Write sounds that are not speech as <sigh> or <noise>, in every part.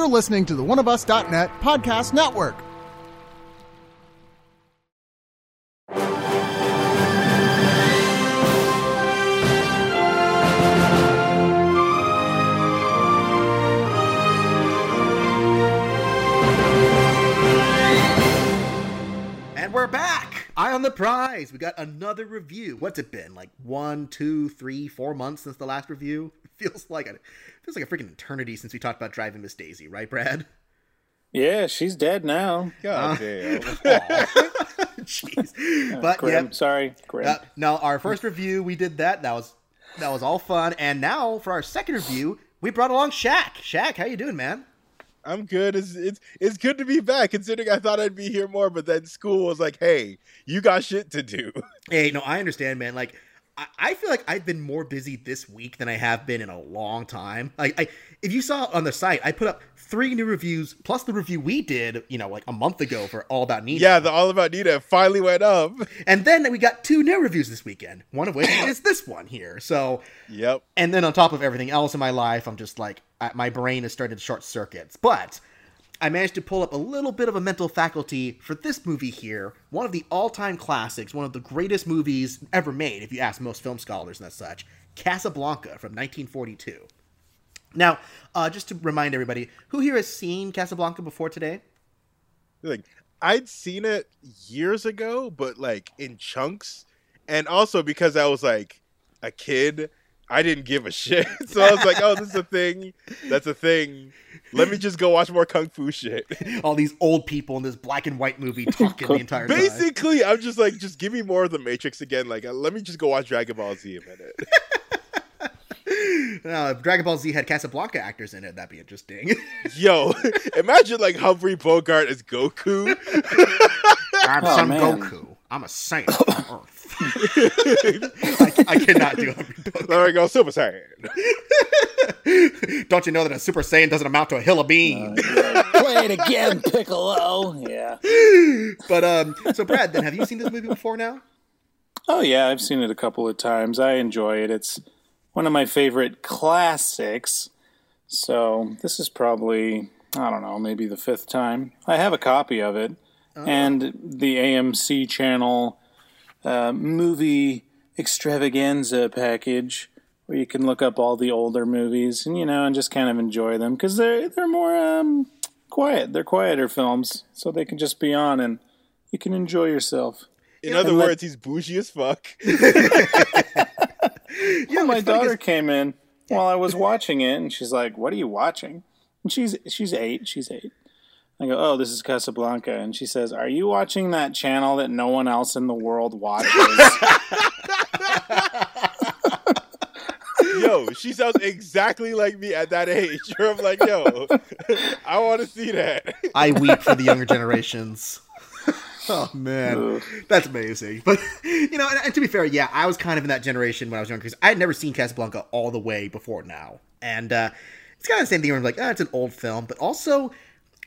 You're listening to the oneofus.net podcast network. And we're back. Eye on the prize. We got another review. What's it been? Like one, two, three, four months since the last review? Feels like a feels like a freaking eternity since we talked about driving Miss Daisy, right, Brad? Yeah, she's dead now. God damn. <laughs> Jeez. But Grim, yeah, sorry, Grim. uh, now our first review we did that. That was that was all fun. And now for our second review, we brought along Shaq. Shaq, how you doing, man? I'm good. It's, it's it's good to be back. Considering I thought I'd be here more, but then school was like, "Hey, you got shit to do." Hey, no, I understand, man. Like, I, feel like I've been more busy this week than I have been in a long time. Like, I, if you saw on the site, I put up three new reviews plus the review we did, you know, like a month ago for All About Nina. Yeah, the All About Nina finally went up. <laughs> And then we got two new reviews this weekend, one of which is this one here. So, Yep. and then on top of everything else in my life, I'm just like, I, my brain is starting to short circuits. But I managed to pull up a little bit of a mental faculty for this movie here. One of the all time classics, one of the greatest movies ever made, if you ask most film scholars and such Casablanca from 1942. Now, uh, just to remind everybody, who here has seen Casablanca before today? Like I'd seen it years ago, but like in chunks, and also because I was like a kid, I didn't give a shit. <laughs> So I was like, "Oh, this is a thing. That's a thing. Let me just go watch more kung fu shit." <laughs> All these old people in this black and white movie <laughs> talking the entire time. Basically, I'm just like, just give me more of the Matrix again. Like, uh, let me just go watch Dragon Ball Z a minute. Now, if Dragon Ball Z had Casablanca actors in it, that'd be interesting. Yo, imagine like Humphrey Bogart as Goku. I'm Oh, Son man. Goku. I'm a saint on <coughs> Earth. <laughs> I, I cannot do it. <laughs> There we go, Super Saiyan. <laughs> Don't you know that a Super Saiyan doesn't amount to a hill of beans? Play it again, Piccolo. Yeah. But um, so Brad, then have you seen this movie before now? Oh yeah, I've seen it a couple of times. I enjoy it. It's one of my favorite classics. So this is probably I don't know, maybe the fifth time. I have a copy of it, and the AMC channel uh, movie extravaganza package, where you can look up all the older movies and you know and just kind of enjoy them because they're they're more um, quiet. They're quieter films, so they can just be on and you can enjoy yourself. In other and let- words, he's bougie as fuck. <laughs> Yeah, my it's funny 'cause- daughter came in while I was watching it, and she's like, "What are you watching?" And she's she's eight. She's eight. I go, "Oh, this is Casablanca," and she says, "Are you watching that channel that no one else in the world watches?" <laughs> Yo, she sounds exactly like me at that age. <laughs> I'm like, yo, I want to see that. I weep for the younger <laughs> generations. oh man, Ugh. that's amazing. But you know, and, and to be fair, yeah, I was kind of in that generation when I was younger because I had never seen Casablanca all the way before now, and uh, it's kind of the same thing. Where I'm like, oh, it's an old film, but also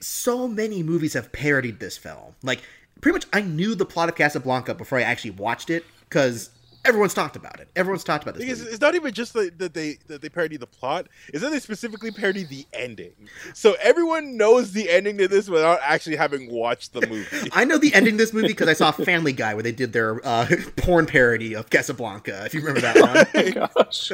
so many movies have parodied this film. Like, pretty much, I knew the plot of Casablanca before I actually watched it because everyone's talked about it. Everyone's talked about this. Because movie. it's not even just like that they that they parody the plot; is that they specifically parody the ending. So everyone knows the ending to this without actually having watched the <laughs> movie. I know the ending of this movie because I saw Family Guy where they did their uh, <laughs> porn parody of Casablanca. If you remember that one. <laughs> Gosh,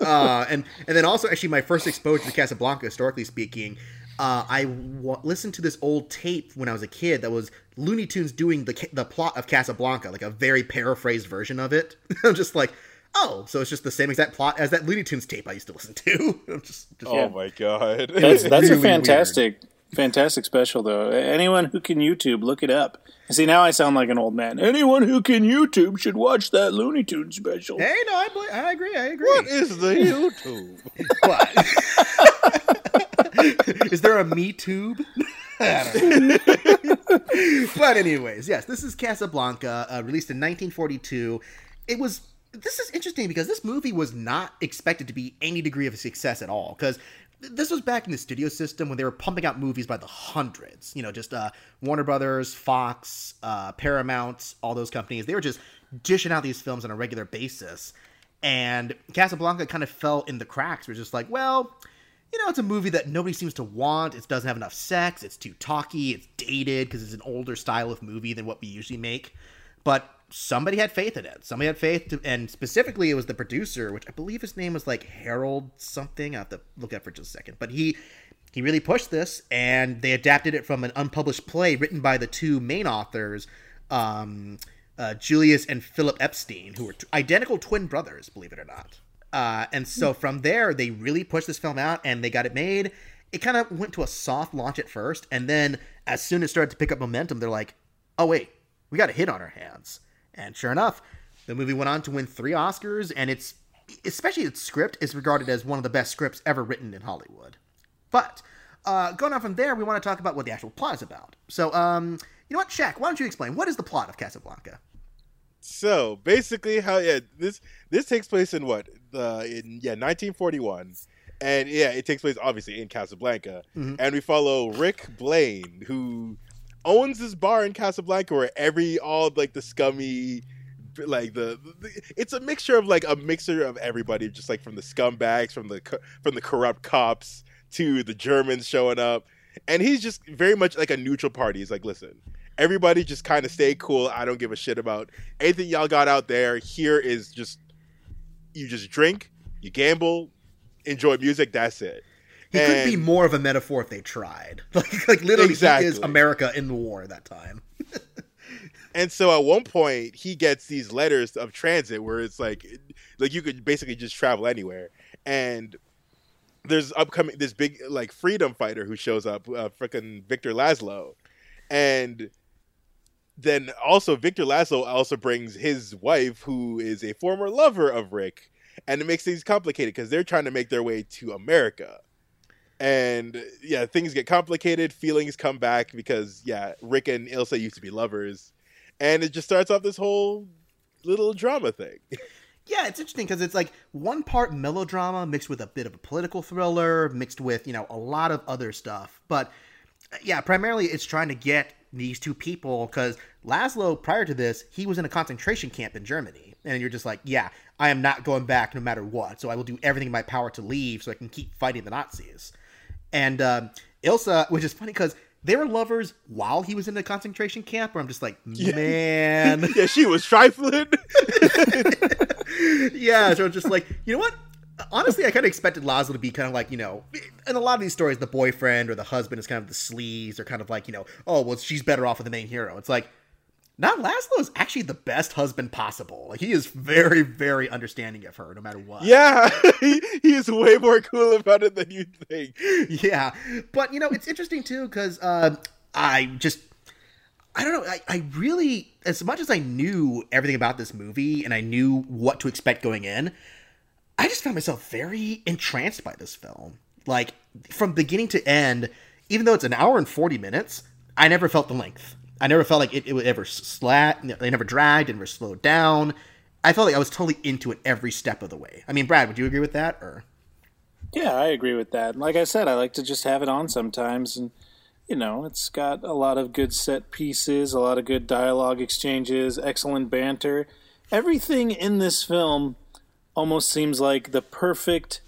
uh, and and then also actually my first exposure to Casablanca, historically speaking, uh, I w- listened to this old tape when I was a kid that was Looney Tunes doing the ca- the plot of Casablanca, like a very paraphrased version of it. <laughs> I'm just like, oh, so it's just the same exact plot as that Looney Tunes tape I used to listen to. <laughs> I'm just, just Oh my god! that's that's really a fantastic, fantastic special though. Anyone who can YouTube, look it up. See, now I sound like an old man. Anyone who can YouTube should watch that Looney Tunes special. hey, no, I, bel- I agree, I agree. what is the <laughs> YouTube? What? Is there a Me Tube? <laughs> I don't know. <laughs> but anyways, yes, this is Casablanca, uh, released in 1942. It was. This is interesting because this movie was not expected to be any degree of a success at all. Because this was back in the studio system when they were pumping out movies by the hundreds. You know, just uh, Warner Brothers, Fox, uh, Paramount, all those companies. They were just dishing out these films on a regular basis. And Casablanca kind of fell in the cracks. We're just like, well, you know, it's a movie that nobody seems to want. It doesn't have enough sex. It's too talky. It's dated because it's an older style of movie than what we usually make. But somebody had faith in it. Somebody had faith, to, and specifically, it was the producer, which I believe his name was like Harold something. I have to look up for just a second. But he he really pushed this, and they adapted it from an unpublished play written by the two main authors, um, uh, Julius and Philip Epstein, who were t- identical twin brothers, believe it or not. Uh, and so from there, they really pushed this film out and they got it made. It kind of went to a soft launch at first, and then as soon as it started to pick up momentum, they're like, "Oh wait, we got a hit on our hands." And sure enough, the movie went on to win three Oscars, and it's especially its script is regarded as one of the best scripts ever written in Hollywood. But uh, going on from there, we want to talk about what the actual plot is about. So, um, you know what, Shaq? Why don't you explain what is the plot of Casablanca? So basically, how yeah this this takes place in what? The in yeah 1941, and yeah it takes place obviously in Casablanca, Mhm. and we follow Rick Blaine who owns this bar in Casablanca where every all like the scummy like the, the it's a mixture of like a mixture of everybody just like from the scumbags from the from the corrupt cops to the Germans showing up. And he's just very much like a neutral party. He's like listen everybody just kind of stay cool I don't give a shit about anything y'all got out there here is just you just drink you gamble enjoy music that's it He could be more of a metaphor if they tried. <laughs> Like, like literally, he is America in the war at that time. <laughs> And so at one point he gets these letters of transit where it's like like you could basically just travel anywhere. And there's upcoming this big like freedom fighter who shows up, uh, freaking Victor Laszlo. And then also Victor Laszlo also brings his wife who is a former lover of Rick and it makes things complicated because they're trying to make their way to America. And yeah, things get complicated, feelings come back because yeah, Rick and Ilsa used to be lovers and it just starts off this whole little drama thing. <laughs> Yeah, it's interesting because it's like one part melodrama mixed with a bit of a political thriller, mixed with, you know, a lot of other stuff. But uh, yeah, primarily it's trying to get these two people because Laszlo, prior to this, he was in a concentration camp in Germany. And you're just like, yeah, I am not going back no matter what. So I will do everything in my power to leave so I can keep fighting the Nazis. And um, Ilsa, <laughs> which is funny because they were lovers while he was in the concentration camp, where I'm just like, <laughs> man. yeah, she was trifling. <laughs> yeah, so it's just like, you know what? Honestly, I kind of expected Laszlo to be kind of like, you know, in a lot of these stories, the boyfriend or the husband is kind of the sleaze or kind of like, you know, oh, well, she's better off with the main hero. It's like, not Laszlo is actually the best husband possible. Like, he is very, very understanding of her no matter what. yeah, <laughs> he, he is way more cool about it than you think. yeah but you know it's interesting too because uh, i just i don't know I, I really as much as i knew everything about this movie and i knew what to expect going in i just found myself very entranced by this film. Like from beginning to end even though it's an hour and 40 minutes i never felt the length. I never felt like it, it would ever slat they never dragged never slowed down. I felt like i was totally into it every step of the way. I mean brad would you agree with that or? Yeah, I agree with that. Like I said, I like to just have it on sometimes, and you know, it's got a lot of good set pieces, a lot of good dialogue exchanges, excellent banter. Everything in this film almost seems like the perfect,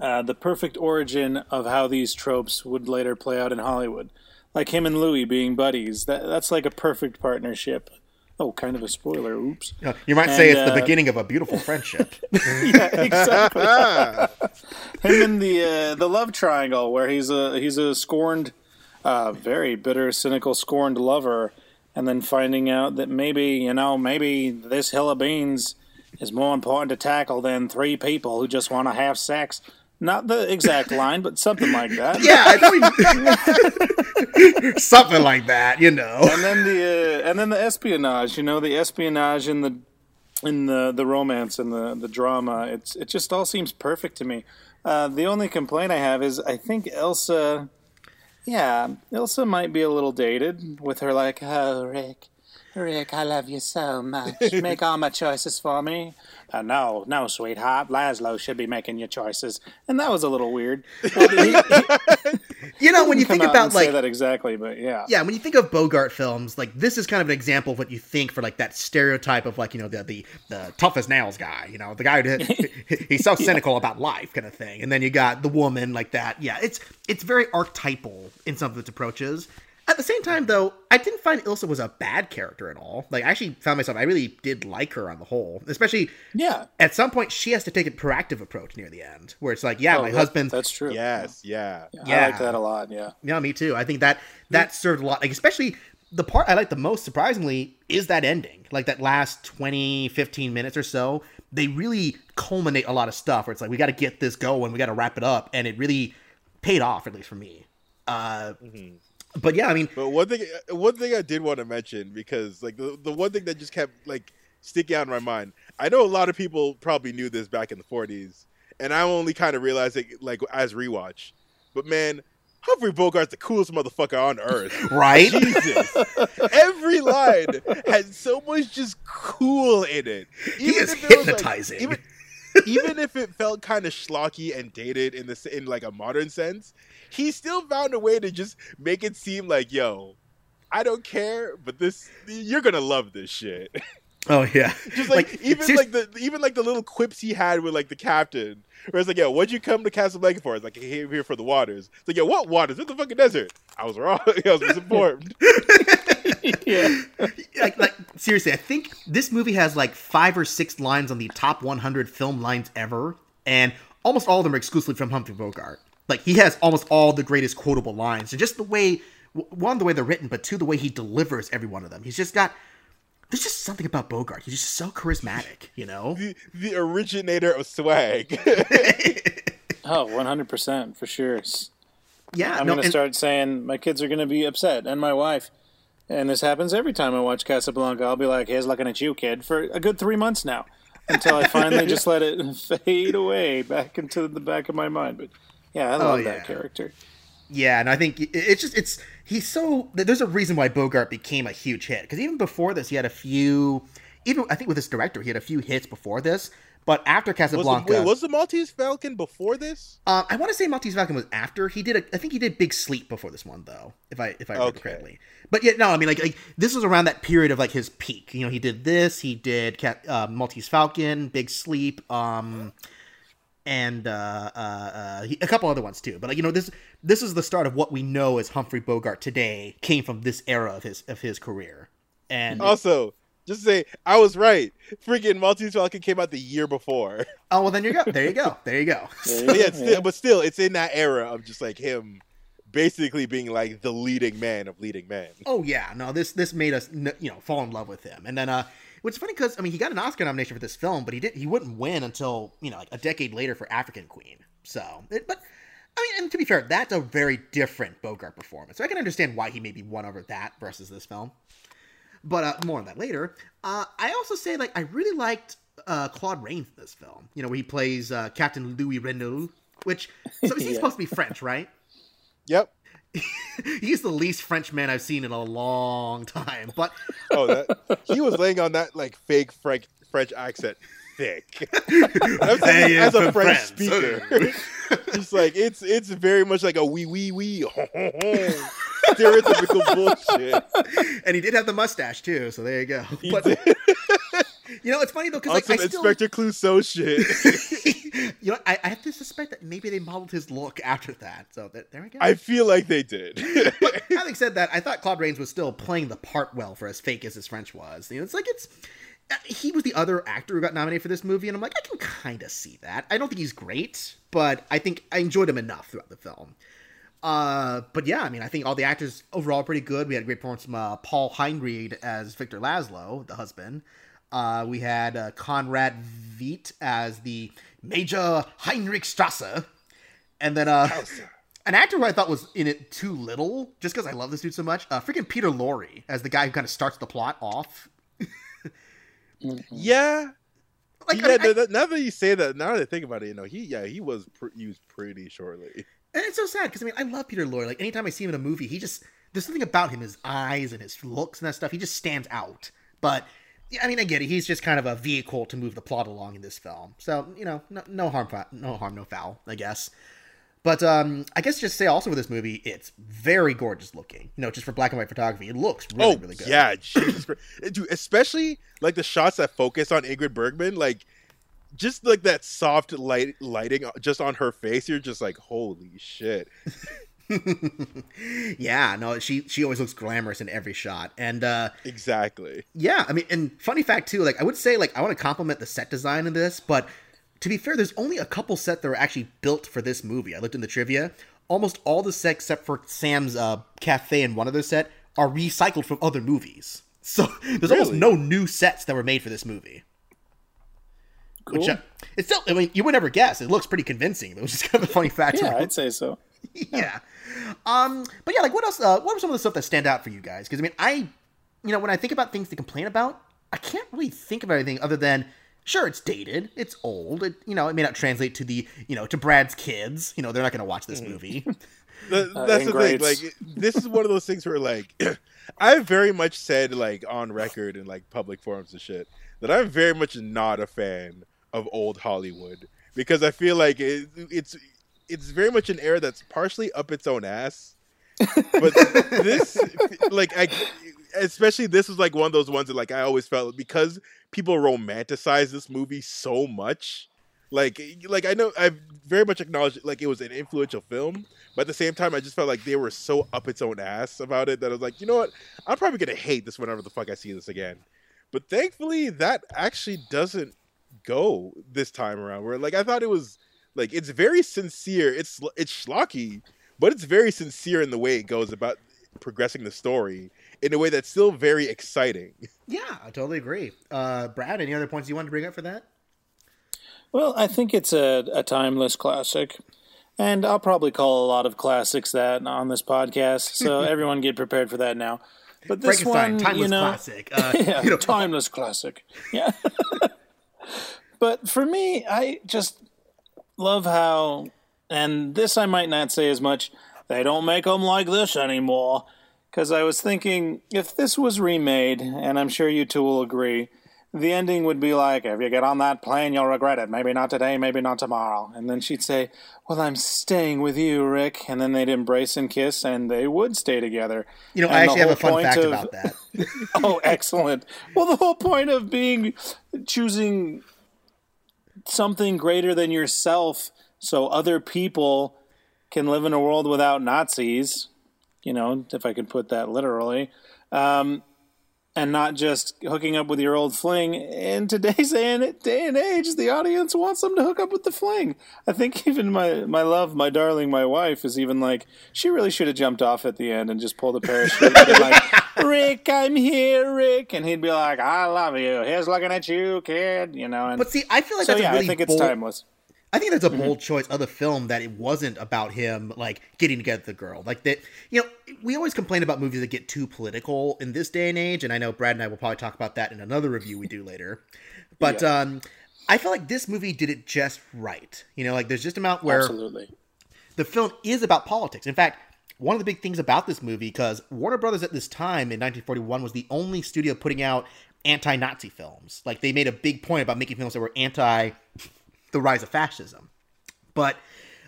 uh, the perfect origin of how these tropes would later play out in Hollywood. Like him and Louis being buddies. That that's like a perfect partnership. Oh, kind of a spoiler. Oops. You, might say And, it's the uh, beginning of a beautiful friendship. <laughs> yeah, exactly. <laughs> Him in the uh, the love triangle, where he's a he's a scorned, uh, very bitter, cynical, scorned lover, and then finding out that maybe you know maybe this hill of beans is more important to tackle than three people who just want to have sex. Not the exact <laughs> line, but something like that. yeah, <laughs> something like that, you know. and then the uh, and then the espionage. You know, the espionage and the in the the romance and the the drama. It's it just all seems perfect to me. Uh, the only complaint I have is I think Elsa. Yeah, Elsa might be a little dated with her like, oh Rick, Rick, I love you so much. <laughs> Make all my choices for me. Uh, no, no, sweetheart. Laszlo should be making your choices, and that was a little weird. But he- he- you know when you think about like say that exactly, but yeah, yeah, when you think of Bogart films, like this is kind of an example of what you think for like that stereotype of like you know the the, the tough as nails guy, you know the guy who <laughs> he's so cynical about life kind of thing, and then you got the woman like that. Yeah, it's it's very archetypal in some of its approaches. At the same time, though, I didn't find Ilsa was a bad character at all. Like, I actually found myself, I really did like her on the whole. Especially yeah. at some point, she has to take a proactive approach near the end, where it's like, yeah, Oh, my that- husband, That's true. Yes, yeah. I Yeah. like that a lot. Yeah. Yeah, me too. I think that that served a lot. Like especially the part I like the most surprisingly is that ending. Like that last 20 15 minutes or so, they really culminate a lot of stuff where it's like we got to get this going, we got to wrap it up and it really paid off at least for me. Uh but yeah, I mean, But one thing, one thing I did want to mention because like the, the one thing that just kept like sticking out in my mind. I know a lot of people probably knew this back in the '40s, and I only kind of realized it like as rewatch. But man, Humphrey Bogart's the coolest motherfucker on earth. <laughs> right? Jesus, every line had so much just cool in it. He is it was, like- hypnotizing. even, even if it felt kind of schlocky and dated in this in like a modern sense, he still found a way to just make it seem like, yo, I don't care, but this you're gonna love this shit. Oh yeah. <laughs> just like, even serious- like the even like the little quips he had with like the captain, where it's like, yo, what'd you come to Casablanca for? It's like, I came here for the waters. It's like, yo, what waters? It's the fucking desert. I was wrong. <laughs> I was misinformed. <laughs> <laughs> yeah. like, like seriously, I think this movie has like five or six lines on the top 100 film lines ever, and almost all of them are exclusively from Humphrey Bogart. Like he has almost all the greatest quotable lines, and just the way, one, the way they're written, but two, the way he delivers every one of them. He's just got. There's just something about Bogart. He's just so charismatic, you know. the, the originator of swag. <laughs> Oh, 100% for sure. Yeah, I'm no, going to start saying my kids are going to be upset and my wife. And this happens every time I watch Casablanca. I'll be like, here's looking at you, kid, for a good three months now until I finally just let it <laughs> fade away back into the back of my mind. But yeah, I oh, love Oh, yeah. that character. Yeah, and I think it's just it's he's so there's a reason why Bogart became a huge hit because even before this he had a few even I think with this director he had a few hits before this, but after was, the, Casablanca, wait, was the Maltese Falcon before this? uh, I want to say Maltese Falcon was after he did a I think he did Big Sleep before this one though if I if I remember Okay. correctly. But yeah, no, I mean like, like this was around that period of like his peak. You know, he did this, he did uh, Maltese Falcon, Big Sleep, um, and uh, uh, uh, he- a couple other ones too. But like you know, this this is the start of what we know as Humphrey Bogart today came from this era of his of his career. And Also, just to say, I was right. Freaking Maltese Falcon came out the year before. oh well, then you go. There you go. There you go. But yeah, still, but still, it's in that era of just like him, basically being like the leading man of leading men. Oh yeah, no, this this made us you know fall in love with him. And then uh, what's funny because I mean he got an Oscar nomination for this film, but he did he wouldn't win until you know like a decade later for African Queen. So, it, but I mean, and to be fair, that's a very different Bogart performance. So I can understand why he maybe won over that versus this film. But uh, more on that later. Uh, I also say like I really liked uh, Claude Rains in this film. You know where he plays uh, Captain Louis Renault, which so he's <laughs> Yeah. supposed to be French, right? Yep. <laughs> He's the least French man I've seen in a long time. But Oh, that he was laying on that like fake French French accent thick. Saying <laughs> <laughs> as a French France. <laughs> speaker, just like it's it's very much like a wee wee wee stereotypical bullshit. and he did have the mustache too, so there you go. He But did. you know, it's funny though because like I still, Inspector Clouseau shit. you know, I, I have to suspect that maybe they modeled his look after that. So that, there we go. I feel like they did. Having said that, I thought Claude Rains was still playing the part well for as fake as his French was. You know, it's like it's. He was the other actor who got nominated for this movie, and I'm like, I can kind of see that. I don't think he's great, but I think I enjoyed him enough throughout the film. Uh, but yeah, I mean, I think all the actors overall are pretty good. We had a great performance from uh, Paul Henreid as Victor Laszlo, the husband. Uh, we had uh, Conrad Veidt as the Major Heinrich Strasser. And then uh, an actor who I thought was in it too little, just because I love this dude so much, uh, freaking Peter Lorre as the guy who kind of starts the plot off. Mm-hmm. yeah. Like, yeah, I mean, I- th- th- now that you say that, now that I think about it, you know, he yeah, he was pr- used pretty shortly. And it's so sad because I mean I love Peter Lorre. Like anytime I see him in a movie, he just there's something about him, his eyes and his looks and that stuff. He just stands out. But yeah, I mean I get it. He's just kind of a vehicle to move the plot along in this film. So you know, no, no harm, no harm, no foul, I guess. But um, I guess just say also with this movie, it's very gorgeous looking. You know, just for black and white photography, it looks really, oh really good. yeah, Jesus Christ. <clears throat> Dude, especially like the shots that focus on Ingrid Bergman, like just like that soft light lighting just on her face. You're just like, holy shit. <laughs> yeah, no, she she always looks glamorous in every shot, and uh, Exactly. yeah, I mean, and funny fact too, like I would say, like I want to compliment the set design in this, but to be fair, there's only a couple sets that were actually built for this movie. I looked in the trivia. Almost all the sets, except for Sam's uh, cafe and one other set, are recycled from other movies. <laughs> So there's almost no new sets that were made for this movie. Cool. Which, uh, it's still, I mean, you would never guess. It looks pretty convincing. It was just kind of a funny fact. yeah. I'd say so. <laughs> yeah. Um, but yeah, like what else? Uh, what were some of the stuff that stand out for you guys? Because I mean, I, you know, when I think about things to complain about, I can't really think of anything other than sure, it's dated, it's old, it you know, it may not translate to the you know to Brad's kids. You know, they're not going to watch this movie. <laughs> The, Uh, that's the thing. Like, this is one of those things where, like, <clears throat> I've very much said, like, on record and like public forums and shit, that I'm very much not a fan of old Hollywood because I feel like it, it's it's very much an era that's partially up its own ass. But <laughs> this, like, I especially this is like one of those ones that, like, I always felt because people romanticize this movie so much like like I know I very much acknowledge like it was an influential film, but at the same time I just felt like they were so up its own ass about it that I was like, you know what, I'm probably gonna hate this whenever the fuck I see this again. But thankfully that actually doesn't go this time around. Where like I thought it was like it's very sincere. It's it's schlocky, but it's very sincere in the way it goes about progressing the story in a way that's still very exciting. <laughs> yeah, I totally agree. Uh, Brad, any other points you wanted to bring up for that? Well, I think it's a, a timeless classic. And I'll probably call a lot of classics that on this podcast. So <laughs> everyone get prepared for that now. But this one, timeless you know, classic. Uh, <laughs> yeah, you know, timeless classic. Yeah. but for me, I just love how, and this I might not say as much. They don't make them like this anymore. Because I was thinking, if this was remade, and I'm sure you two will agree, the ending would be like, if you get on that plane, you'll regret it. Maybe not today, maybe not tomorrow. And then she'd say, well, I'm staying with you, Rick. And then they'd embrace and kiss, and they would stay together. you know, And I actually have a fun point fact of- about that. <laughs> oh, excellent. Well, the whole point of being choosing something greater than yourself so other people can live in a world without Nazis, you know, if I could put that literally, um, and not just hooking up with your old fling. In today's <laughs> day and, day and age, the audience wants them to hook up with the fling. I think <laughs> even my, my love, my darling, my wife is even like, she really should have jumped off at the end and just pulled a parachute and been like, <laughs> Rick, I'm here, Rick. And he'd be like, I love you. Here's looking at you, kid. You know, and But see, I feel like so that's yeah, a really I think it's bold, timeless. I think that's a bold choice of the film that it wasn't about him like getting together the girl. Like that, you know, we always complain about movies that get too political in this day and age, and I know Brad and I will probably talk about that in another review we do <laughs> later. But um, I feel like this movie did it just right. You know, like there's just amount where Absolutely. the film is about politics. In fact, one of the big things about this movie, because Warner Brothers at this time in 1941 was the only studio putting out anti-Nazi films. Like they made a big point about making films that were anti the rise of fascism. But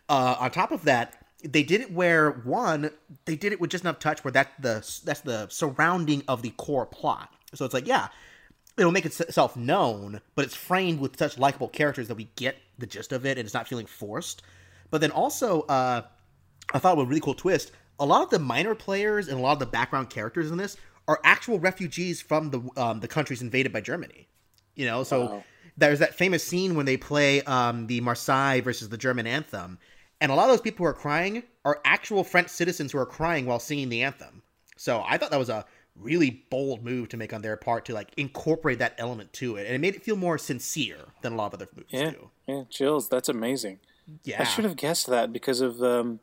uh, on top of that, they did it where one, they did it with just enough touch where that the that's the surrounding of the core plot. So it's like, yeah, it'll make itself known, but it's framed with such likable characters that we get the gist of it and it's not feeling forced. But then also, uh, I thought was a really cool twist. A lot of the minor players and a lot of the background characters in this are actual refugees from the um, the countries invaded by Germany. You know, so Wow. There's that famous scene when they play um, the Marseille versus the German anthem, and a lot of those people who are crying are actual French citizens who are crying while singing the anthem. So I thought that was a really bold move to make on their part to like incorporate that element to it, and it made it feel more sincere than a lot of other movies Yeah, do. yeah, chills. That's amazing. Yeah, I should have guessed that because of, um,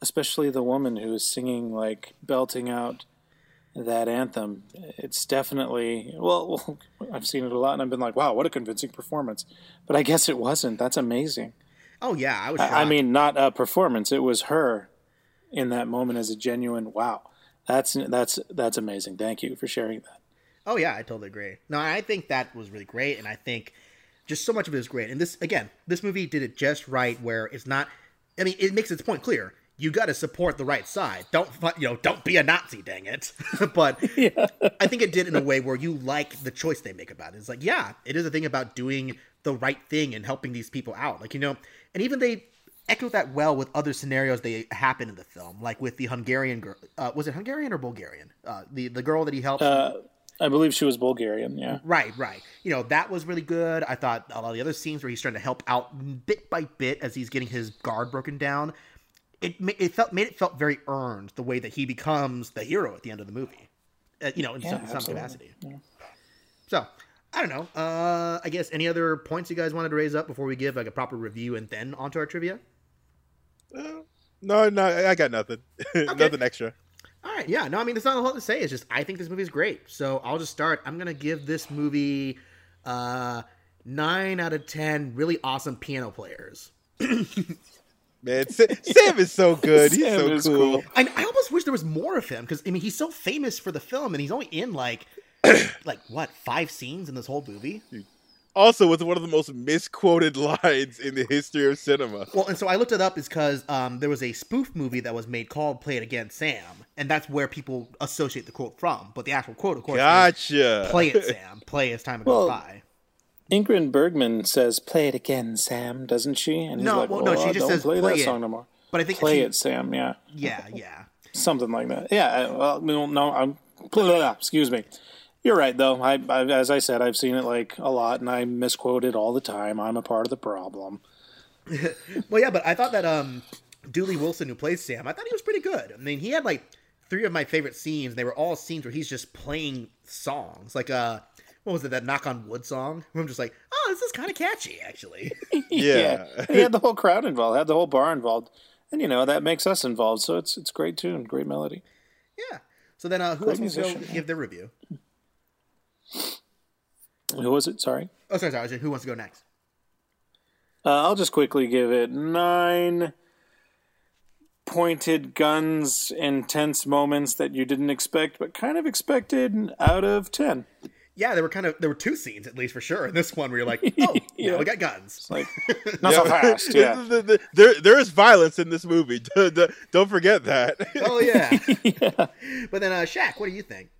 especially the woman who is singing, like belting out that anthem. It's definitely well, well. <laughs> I've seen it a lot, and I've been like, "Wow, what a convincing performance!" But I guess it wasn't. That's amazing. Oh yeah, I was. I, I mean, not a performance. It was her in that moment as a genuine wow. That's that's that's amazing. Thank you for sharing that. Oh yeah, I totally agree. No, I think that was really great, and I think just so much of it is great. And this again, this movie did it just right, where it's not I mean, it makes its point clear. You got to support the right side. Don't you know? Don't be a Nazi, dang it. <laughs> but <laughs> I think it did in a way where you like the choice they make about it. It's like, yeah, it is a thing about doing the right thing and helping these people out. Like you know, and even they echo that well with other scenarios they happen in the film, like with the Hungarian girl. Uh, was it Hungarian or Bulgarian? Uh, the the girl that he helped. Uh, I believe she was Bulgarian. Yeah. Right, right. You know, that was really good. I thought a lot of the other scenes where he's trying to help out bit by bit as he's getting his guard broken down, it it felt made it felt very earned the way that he becomes the hero at the end of the movie. Uh, you know, in some, some absolutely. capacity. So, I don't know. Uh, I guess any other points you guys wanted to raise up before we give like a proper review and then onto our trivia? Uh, no, no, I got nothing. <laughs> nothing extra. All right, yeah. No, I mean, there's not a lot to say. It's just I think this movie is great. So I'll just start. I'm gonna give this movie uh, nine out of ten. Really awesome piano players. <laughs> Man, Sa- Sam is so good. He's Sam so is cool. cool. And I almost wish there was more of him because I mean, he's so famous for the film, and he's only in like, <clears throat> like what five scenes in this whole movie. Also, with one of the most misquoted <laughs> lines in the history of cinema. Well, and so I looked it up is because um, there was a spoof movie that was made called "Play It Again, Sam," and that's where people associate the quote from. But the actual quote, of course, is, Gotcha. "Play it, <laughs> Sam. Play as time goes Well, by." Ingrid Bergman says, "Play it again, Sam," doesn't she? And he's No, like, well, no, "Oh, she just don't says, play, "Play that it." song no more." But I think Play she- it, Sam. Yeah, Yeah, yeah. <laughs> something like that. Yeah. Well, no, no I'm. Excuse me. You're right, though. I, I, as I said, I've seen it like a lot, and I misquote it all the time. I'm a part of the problem. <laughs> Well, yeah, but I thought that um, Dooley Wilson, who plays Sam, I thought he was pretty good. I mean, he had like three of my favorite scenes. They were all scenes where he's just playing songs, like uh, what was it, that "Knock on Wood" song? <laughs> I'm just like, oh, this is kind of catchy, actually. <laughs> Yeah. he had the whole crowd involved, had the whole bar involved, and you know that makes us involved. So it's it's great tune, great melody. yeah. So then, uh, who else wants to go give their review? Who was it? Sorry. Oh, sorry, sorry. I was like, Who wants to go next? Uh, I'll just quickly give it nine pointed guns, intense moments that you didn't expect, but kind of expected out of ten. Yeah, there were kind of there were two scenes at least for sure. In this one, where you're like, <laughs> oh, yeah, Yeah. we got guns. Like <laughs> not so <laughs> fast, yeah. The- the- the- there, there is violence in this movie. Don't forget that. Oh yeah. But then, uh, Shaq, what do you think?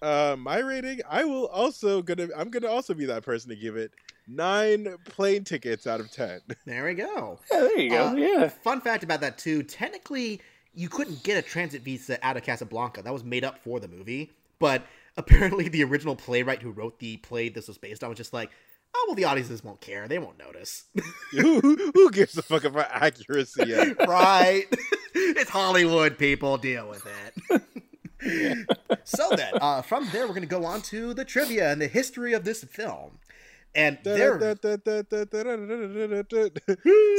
Uh, my rating, I will also gonna. I'm gonna also be that person to give it nine plane tickets out of ten. There we go. Yeah, there you go. Uh, yeah. Fun fact about that too. Technically, you couldn't get a transit visa out of Casablanca. That was made up for the movie. But apparently, the original playwright who wrote the play this was based on was just like, oh well, the audiences won't care. They won't notice. <laughs> who, who gives a fuck about accuracy? <laughs> Right? <laughs> it's Hollywood. People deal with it. so then, uh, from there, we're going to go on to the trivia and the history of this film. And there,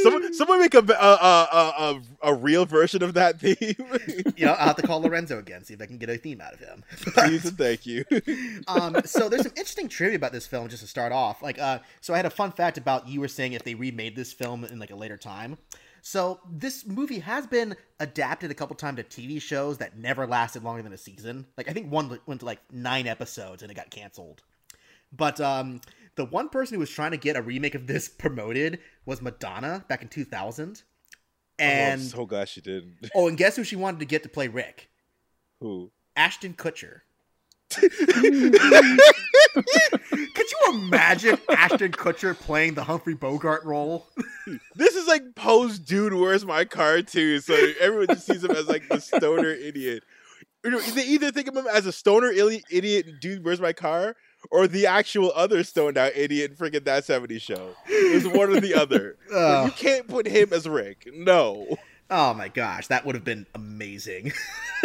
someone, someone make a, a, a, a, a real version of that theme. you know, I'll have to call Lorenzo again, see if I can get a theme out of him. Please and thank you. um, so there's some interesting trivia about this film just to start off. Like, uh, so I had a fun fact about you were saying if they remade this film in like a later time. So this movie has been adapted a couple times to TV shows that never lasted longer than a season. Like I think one went to like nine episodes and it got canceled. But um, the one person who was trying to get a remake of this <laughs> promoted was Madonna back in 2000. And I'm so glad she didn't. <laughs> oh, and guess who she wanted to get to play Rick? Who? Ashton Kutcher. <laughs> Could you imagine Ashton Kutcher playing the Humphrey Bogart role? This is like post dude, where's my car too? So everyone just sees him as like the stoner idiot. They either think of him as a stoner idiot, dude, where's my car, or the actual other stoned out idiot in friggin' that 70 show. It was one or the <laughs> other. You can't put him as Rick. No. Oh my gosh, that would have been amazing.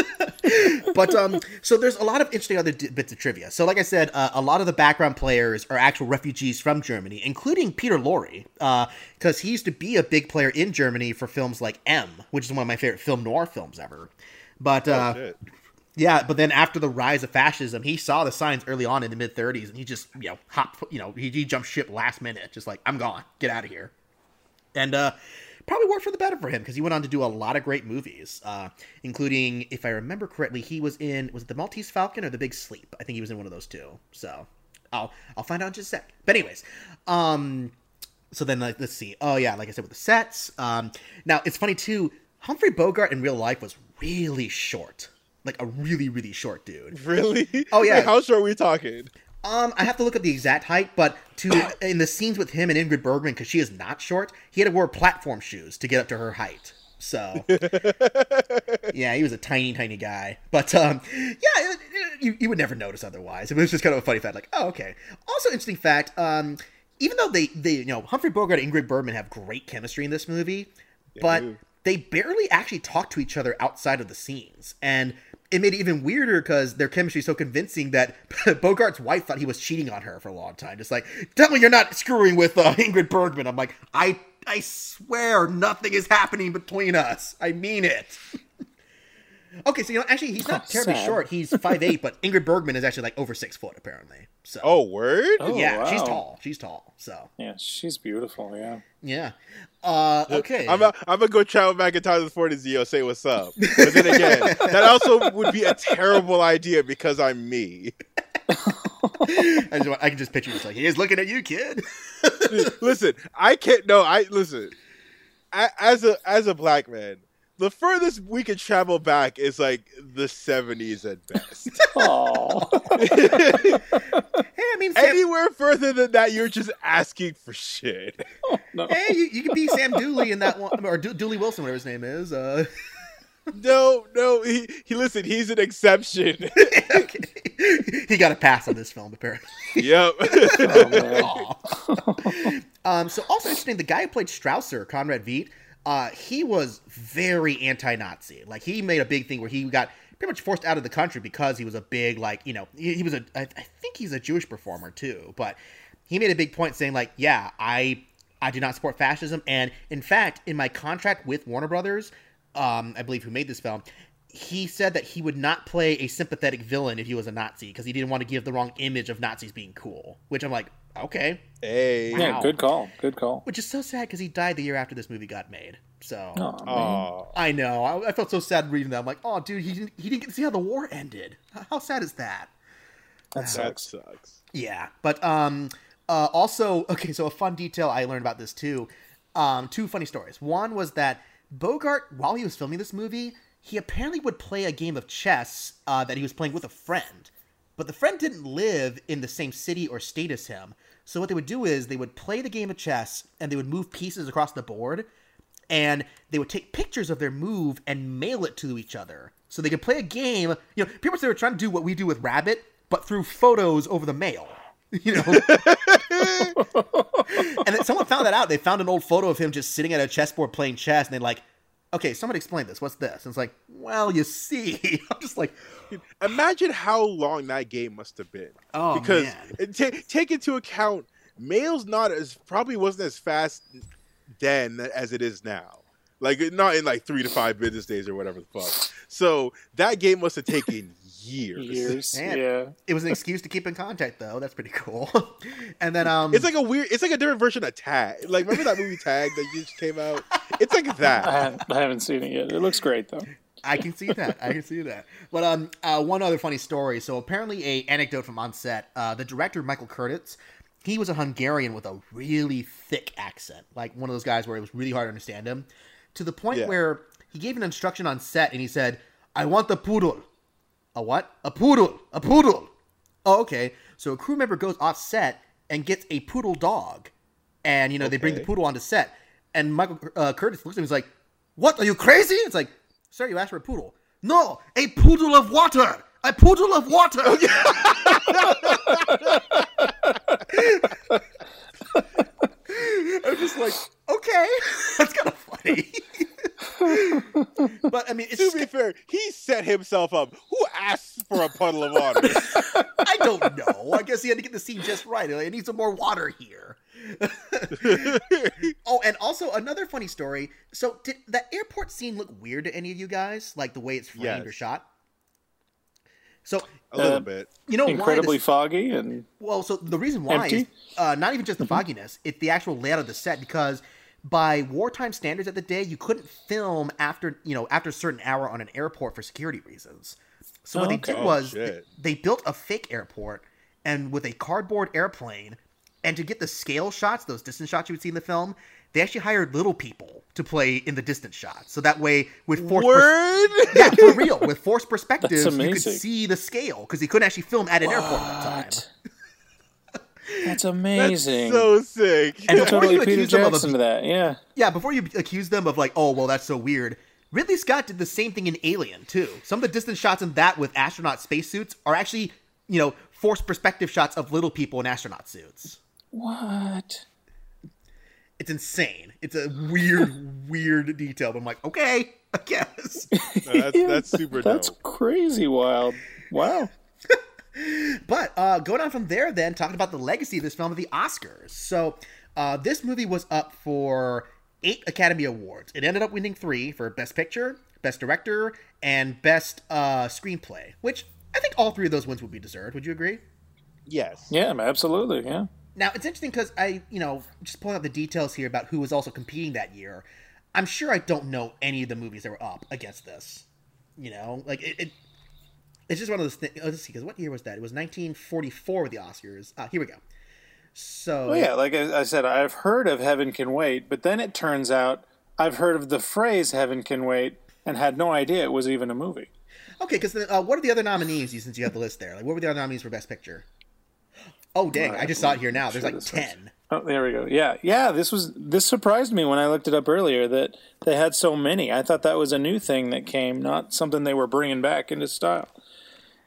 <laughs> but um, so there's a lot of interesting other d- bits of trivia. So, like I said, uh, a lot of the background players are actual refugees from Germany, including Peter Lorre, uh, because he used to be a big player in Germany for films like M, which is one of my favorite film noir films ever. But uh, Shit. Yeah, but then after the rise of fascism, he saw the signs early on in the mid 30s, and he just you know hopped, you know, he, he jumped ship last minute, just like I'm gone, get out of here, and uh, probably worked for the better for him because he went on to do a lot of great movies, uh, including, if I remember correctly, he was in was it the Maltese Falcon or the Big Sleep? I think he was in one of those two. So I'll I'll find out in just a sec. But anyways, um, so then like, let's see. Oh yeah, like I said with the sets. Um, now it's funny too. Humphrey Bogart in real life was really short, like a really really short dude. Really? Oh, yeah. Wait, how short are we talking? Um, I have to look up the exact height, but to <coughs> in the scenes with him and Ingrid Bergman, because she is not short, he had to wear platform shoes to get up to her height. So, <laughs> yeah, he was a tiny, tiny guy. But um, yeah, it, it- you, you would never notice otherwise. It was just kind of a funny fact, like, oh, okay. Also, interesting fact. Um, even though they, they, you know, Humphrey Bogart and Ingrid Bergman have great chemistry in this movie, but they barely actually talk to each other outside of the scenes, and it made it even weirder because their chemistry is so convincing that <laughs> Bogart's wife thought he was cheating on her for a long time. Just like, tell me you're not screwing with uh, <laughs> Ingrid Bergman. I'm like, I, I swear nothing is happening between us. I mean it. <laughs> okay, so you know, actually, he's not terribly Sad. short. He's <laughs> 5'8", but Ingrid Bergman is actually like over six foot apparently. So, Oh, word? Oh, yeah, she's tall. She's tall. So Yeah, she's beautiful. Yeah. yeah. Uh, okay. I'm, a, I'm gonna go travel back in time to the 40s, yo, say what's up. But then again, <laughs> that also would be a terrible idea because I'm me. I, just, want- I can just picture just like he is looking at you, kid. listen, I can't. No, I listen. A- As a as a black man, the furthest we could travel back is like the 70s at best. <laughs> Oh. <laughs> Hey, I mean, Sam, Anywhere further than that, you're just asking for shit. no. hey, you, you can be Sam Dooley in that one, or Do- Dooley Wilson, whatever his name is. Uh, <laughs> No, no, he he. Listen, he's an exception. okay. he got a pass on this film, apparently. yep. Oh, um, so also interesting, the guy who played Strasser, Conrad Veidt, uh, he was very anti-Nazi. Like he made a big thing where he got pretty much forced out of the country because he was a big, like you know, he, he was a. I, I think he's a Jewish performer too, but he made a big point saying like, yeah, I I do not support fascism, and in fact, in my contract with Warner Brothers, um, I believe who made this film. He said that he would not play a sympathetic villain if he was a Nazi because he didn't want to give the wrong image of Nazis being cool. Which I'm like, okay, hey. Wow. Yeah, good call. Good call. which is so sad because he died the year after this movie got made. So Oh, I know I, I felt so sad reading that. I'm like, oh, dude, he didn't he didn't get to see how the war ended. How sad is that? that That sucks. sucks. Yeah, but um, uh, also okay. So a fun detail I learned about this too. Um, two funny stories. One was that Bogart, while he was filming this movie, he apparently would play a game of chess uh, that he was playing with a friend, but the friend didn't live in the same city or state as him. So what they would do is they would play the game of chess and they would move pieces across the board, and they would take pictures of their move and mail it to each other. So they could play a game. You know, pretty much they were trying to do what we do with Rabbit, but through photos over the mail. <laughs> You know. <laughs> and then someone found that out. They found an old photo of him just sitting at a chessboard playing chess, and they're like, "Okay, somebody explain this. What's this?" And it's like, "Well, you see." <laughs> I'm just like, Imagine how long that game must have been. Oh, because man. ta- take into account mail's not as probably wasn't as fast then as it is now. Like not in like three to five business days or whatever the fuck. So that game must have taken years. Years. Man. Yeah. it was an excuse to keep in contact, though. That's pretty cool. <laughs> and then, um, It's like a weird. It's like a different version of Tag. Like remember that movie Tag that just came out? It's like I, that. ha- I haven't seen it yet. It looks great though. I can see that. I can see that. But um, uh, one other funny story. So apparently, a anecdote from on set. Uh, the director Michael Curtiz, he was a Hungarian with a really thick accent, like one of those guys where it was really hard to understand him, to the point Yeah. where he gave an instruction on set and he said, "I want the poodle." A what? A poodle. A poodle. Oh, okay. So a crew member goes off set and gets a poodle dog, and you know they bring the poodle onto set, and Michael uh, Curtiz looks at him. And he's like, "What? Are you crazy?" It's like, "Sir, you asked for a poodle." No, a poodle of water. A poodle of water. <laughs> <laughs> I'm just like, okay, <laughs> that's kind of funny. <laughs> but I mean, it's to be fair, he set himself up. Who asked for a puddle of water? <laughs> I don't know. I guess he had to get the scene just right. I need some more water here. <laughs> oh, and also another funny story. So, did that airport scene look weird to any of you guys? Like the way it's framed Yes. or shot? So, a little Uh, bit. you know, Incredibly this- foggy and well, so the reason why Empty? is uh, not even just the fogginess; it's the actual layout of the set. Because by wartime standards at the day, you couldn't film after you know after a certain hour on an airport for security reasons. So what they Okay. did Oh, was shit. they built a fake airport and with a cardboard airplane, And to get the scale shots, those distance shots you would see in the film, they actually hired little people to play in the distance shots. So that way, with forced pers- Word. yeah, for real, <laughs> with forced perspectives, That's you could see the scale because he couldn't actually film at an airport at the time. What? That's <laughs> That's amazing. so sick. And You before totally you Peter accuse them of Jackson a- to that. Yeah. Yeah, before you accuse them of like, oh, well, that's so weird. Ridley Scott did the same thing in Alien too. Some of the distance shots in that with astronaut spacesuits are actually, you know, forced perspective shots of little people in astronaut suits. What? It's insane. It's a weird, <laughs> weird detail. But I'm like, okay, I guess. <laughs> No, that's, that's super That's dope. crazy wild. Wow. But uh, going on from there, then talking about the legacy of this film at the Oscars. So uh, this movie was up for eight Academy Awards. It ended up winning three for Best Picture, Best Director, and Best uh, Screenplay. Which I think all three of those wins would be deserved. Would you agree? Yes. Yeah, absolutely. Yeah. Now it's interesting because I, you know, just pulling out the details here about who was also competing that year. I'm sure I don't know any of the movies that were up against this. You know, like it. it it's just one of those things. Let's see, because what year was that? It was 1944 with the Oscars. Ah, here we go. So Well, yeah, like I, I said, I've heard of Heaven Can Wait, but then it turns out I've heard of the phrase Heaven Can Wait and had no idea it was even a movie. okay, because uh, what are the other nominees? You since you have the list there, like what were the other nominees for Best Picture? Oh dang! I just saw it here now. There's Sure like this was- ten. Oh, there we go. Yeah, yeah. This was this surprised me when I looked it up earlier that they had so many. I thought that was a new thing that came, not something they were bringing back into style.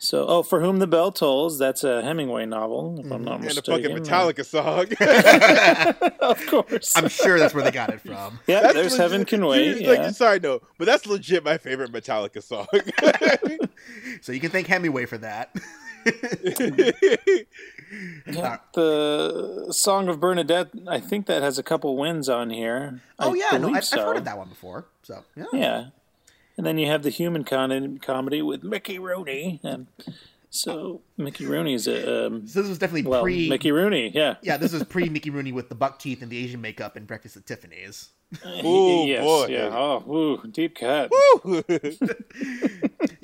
So, oh, for whom the bell tolls. That's a Hemingway novel, if I'm mm-hmm. not And a mistaken. fucking Metallica song. <laughs> <laughs> of course. I'm sure that's where they got it from. yeah, That's there's legit- Heaven Can Wait. Like, Yeah. side note, but that's legit my favorite Metallica song. <laughs> So you can thank Hemingway for that. Yeah, the Song of Bernadette. I think that has a couple wins on here. Oh I yeah, no, believe I've, so. I've heard of that one before. So yeah. Yeah, and then you have the human con- comedy with Mickey Rooney, and so Mickey Rooney's a um, So this was definitely well, pre. Mickey Rooney. Yeah, Yeah, this was pre Mickey Rooney with the buck teeth and the Asian makeup and Breakfast at Tiffany's. Ooh, yes, boy. yeah. Oh, ooh, deep cut. <laughs>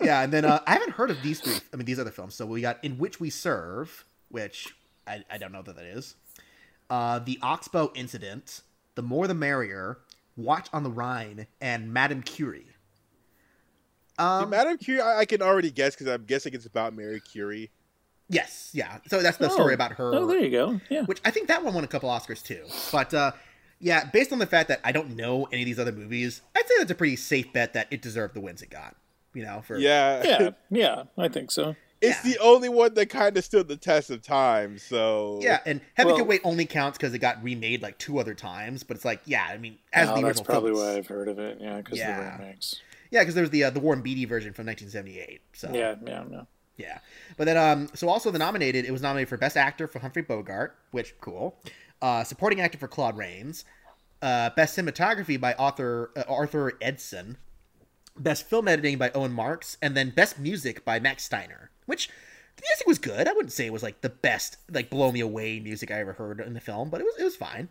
Yeah, and then uh, I haven't heard of these three. I mean, these other films. So we got In Which We Serve, which I, I don't know what that is. Uh, the Oxbow Incident, The More the Merrier, Watch on the Rhine, and Madame Curie. Um, Madame Curie, I, I can already guess because I'm guessing it's about Mary Curie. yes, yeah. So that's the Oh. story about her. Oh, there you go. Yeah. which I think that one won a couple Oscars too. But uh, yeah, based on the fact that I don't know any of these other movies, I'd say that's a pretty safe bet that it deserved the wins it got. You know, for Yeah. Yeah, yeah, I think so. it's Yeah. the only one that kind of stood the test of time. So Yeah, and Heaven Well- Can Wait only counts because it got remade like two other times. But it's like, yeah, I mean, as Oh, the that's original probably films. why I've heard of it. Yeah, because Yeah. the remakes. Yeah, because there was the uh, the Warren Beatty version from 1978. So Yeah, yeah, no. yeah. But then, um, so also the nominated, it was nominated for Best Actor for Humphrey Bogart, which cool. Uh, supporting Actor for Claude Rains. Uh, Best Cinematography by Arthur uh, Arthur Edeson. Best Film Editing by Owen Marks, and then Best Music by Max Steiner, which the music was good. I wouldn't say it was like the best, like blow me away music I ever heard in the film, but it was it was fine.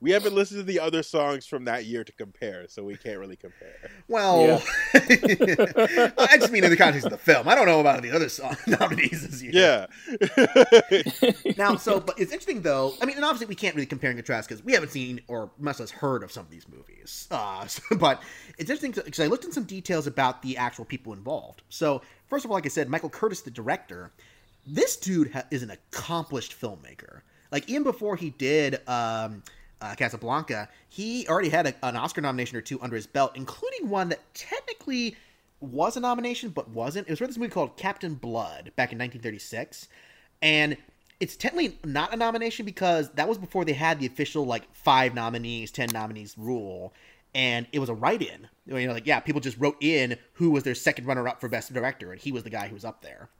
We haven't listened to the other songs from that year to compare, so we can't really compare. Well, <laughs> I just mean in the context of the film. I don't know about the other song <laughs> nominees this year. Yeah. <laughs> Now, so, but it's interesting though. I mean, and obviously we can't really compare and contrast because we haven't seen or much less heard of some of these movies. Uh, so- but it's interesting because I looked in some details about the actual people involved. So, first of all, like I said, Michael Curtiz, the director, this dude ha- is an accomplished filmmaker. Like even before he did um, uh, Casablanca, he already had a, an Oscar nomination or two under his belt, including one that technically was a nomination but wasn't. It was for this movie called Captain Blood back in 1936, and it's technically not a nomination because that was before they had the official like five nominees, ten nominees rule, and it was a write-in. You know, like yeah, people just wrote in who was their second runner-up for best director, and he was the guy who was up there.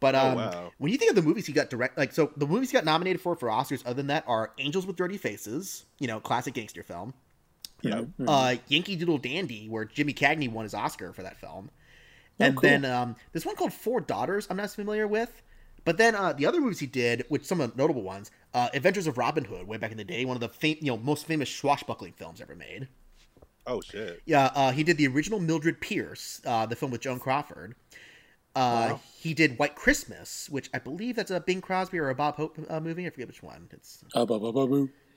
But um, wow. when you think of the movies he got direct, like so, the movies he got nominated for for Oscars, other than that, are Angels with Dirty Faces, you know, classic gangster film. Yeah. Uh, Yankee Doodle Dandy, where Jimmy Cagney won his Oscar for that film. and cool. then um, there's one called Four Daughters. I'm not familiar with. But then uh, the other movies he did, which some of the notable ones, uh, Adventures of Robin Hood, way back in the day, one of the fam- you know most famous swashbuckling films ever made. Oh shit. Yeah, uh, he did the original Mildred Pierce, uh, the film with Joan Crawford. Uh, He did White Christmas, which I believe that's a Bing Crosby or a Bob Hope uh, movie. I forget which one. It's Uh,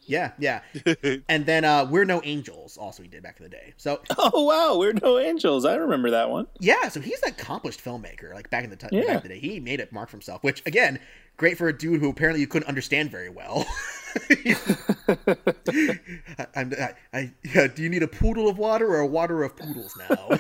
yeah, yeah. <laughs> and then uh, We're No Angels. Also, he did back in the day. So <laughs> Oh wow, we're no angels. I remember that one. yeah, so he's an accomplished filmmaker. Like back in the time, Yeah. back in the day, he made a mark for himself. Which again, great for a dude who apparently you couldn't understand very well. <laughs> I, I, I, yeah, do you need a poodle of water or a water of poodles now? <laughs>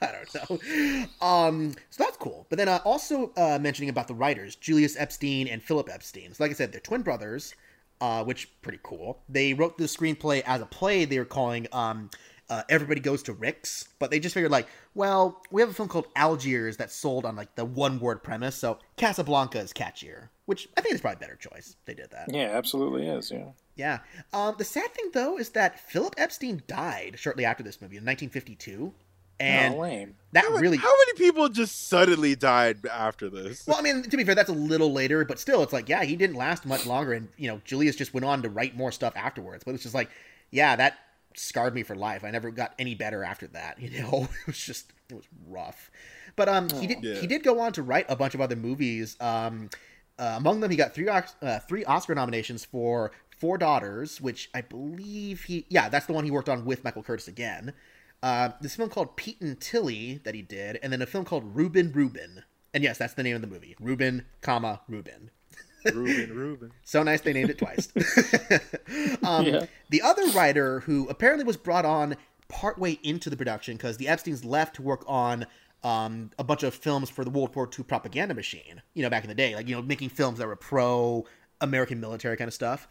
I don't know. Um, so that's cool. But then uh, also uh, mentioning about the writers, Julius Epstein and Philip Epstein. So like I said, they're twin brothers, uh, which pretty cool. They wrote the screenplay as a play. They were calling um, uh, Everybody Goes to Rick's, but they just figured like, well, we have a film called Algiers that's sold on like the one word premise, so Casablanca is catchier, which I think is probably a better choice. They did that. Yeah, absolutely is. Yeah. Yeah. Um, the sad thing though is that Philip Epstein died shortly after this movie in 1952, and oh, lame. that How, really. how many people just suddenly died after this? Well, I mean, to be fair, that's a little later, but still, it's like, yeah, he didn't last much longer, and you know, Julius just went on to write more stuff afterwards. But it's just like, yeah, that scarred me for life. I never got any better after that. <laughs> You know, it was just it was rough. But um, he did Yeah. he did go on to write a bunch of other movies. Um, uh, among them, he got three uh, three Oscar nominations for Four Daughters, which I believe he yeah, that's the one he worked on with Michael Curtiz again. Uh, this film called Pete and Tilly that he did, and then a film called Reuben Reuben. And yes, that's the name of the movie. Reuben, comma, Reuben. Ruben, Ruben. <laughs> So nice they named it twice. <laughs> um, Yeah. The other writer who apparently was brought on partway into the production because the Epsteins left to work on um, a bunch of films for the World War II propaganda machine, you know, back in the day, like, you know, making films that were pro American military kind of stuff,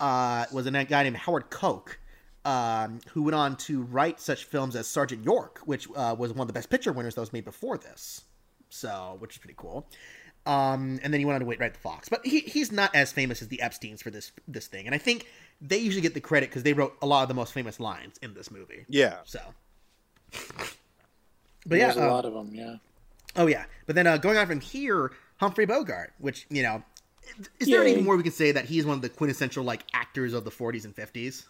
uh, was a guy named Howard Koch. Um, who went on to write such films as Sergeant York, which uh, was one of the best picture winners that was made before this. So, which is pretty cool. Um, and then he went on to wait write the Fox, but he, he's not as famous as the Epstein's for this this thing. And I think they usually get the credit because they wrote a lot of the most famous lines in this movie. Yeah. So, <laughs> but yeah, a uh, lot of them. Yeah. oh yeah. But then uh, going on from here, Humphrey Bogart, which you know, is there Yay. any more we can say that he's one of the quintessential like actors of the 40s and 50s?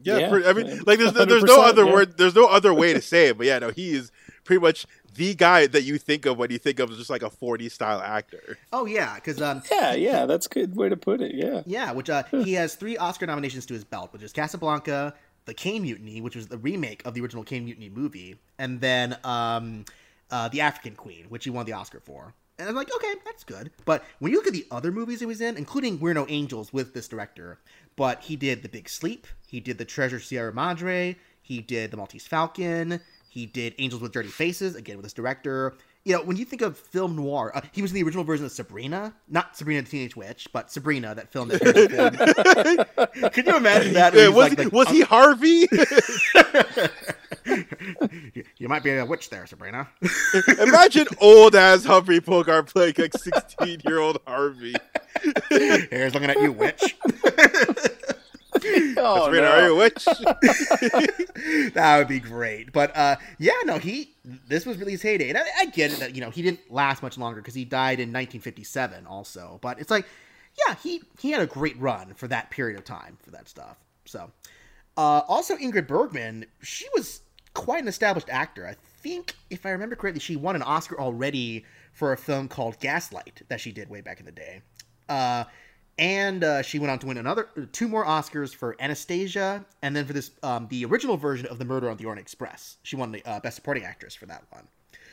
Yeah, Yeah, pretty- I mean, like there's there's no other yeah. word, there's no other way to say it, but yeah, no, he is pretty much the guy that you think of when you think of just like a 40 style actor. Oh yeah, because um, Yeah, yeah, that's a good way to put it. Yeah. Yeah, which uh, he has three Oscar nominations to his belt, which is Casablanca, The Caine Mutiny, which was the remake of the original Caine Mutiny movie, and then um, uh, The African Queen, which he won the Oscar for. And I'm like, okay, that's good. But when you look at the other movies he was in, including We're No Angels with this director, but he did The Big Sleep, he did The Treasure Sierra Madre, he did The Maltese Falcon, he did Angels with Dirty Faces, again with this director. You know, when you think of film noir, uh, he was in the original version of Sabrina, not Sabrina the Teenage Witch, but Sabrina, that film that. <laughs> Could you imagine that? Yeah, was like he, the- was he Harvey? you, <laughs> <laughs> you might be a witch there, Sabrina. Imagine old ass Humphrey Bogart playing like 16 year old Harvey. Here's looking at you, witch. Oh, Sabrina, no. are you a witch? <laughs> <laughs> that would be great. But uh, yeah, no, he this was really his heyday, and I, I get it that you know he didn't last much longer because he died in 1957 also. But it's like, yeah, he he had a great run for that period of time for that stuff. So, uh, also Ingrid Bergman, she was quite an established actor. I think if I remember correctly, she won an Oscar already for a film called Gaslight that she did way back in the day. Uh, and uh, she went on to win another two more Oscars for Anastasia, and then for this um, the original version of The Murder on the Orient Express. She won the uh, Best Supporting Actress for that one.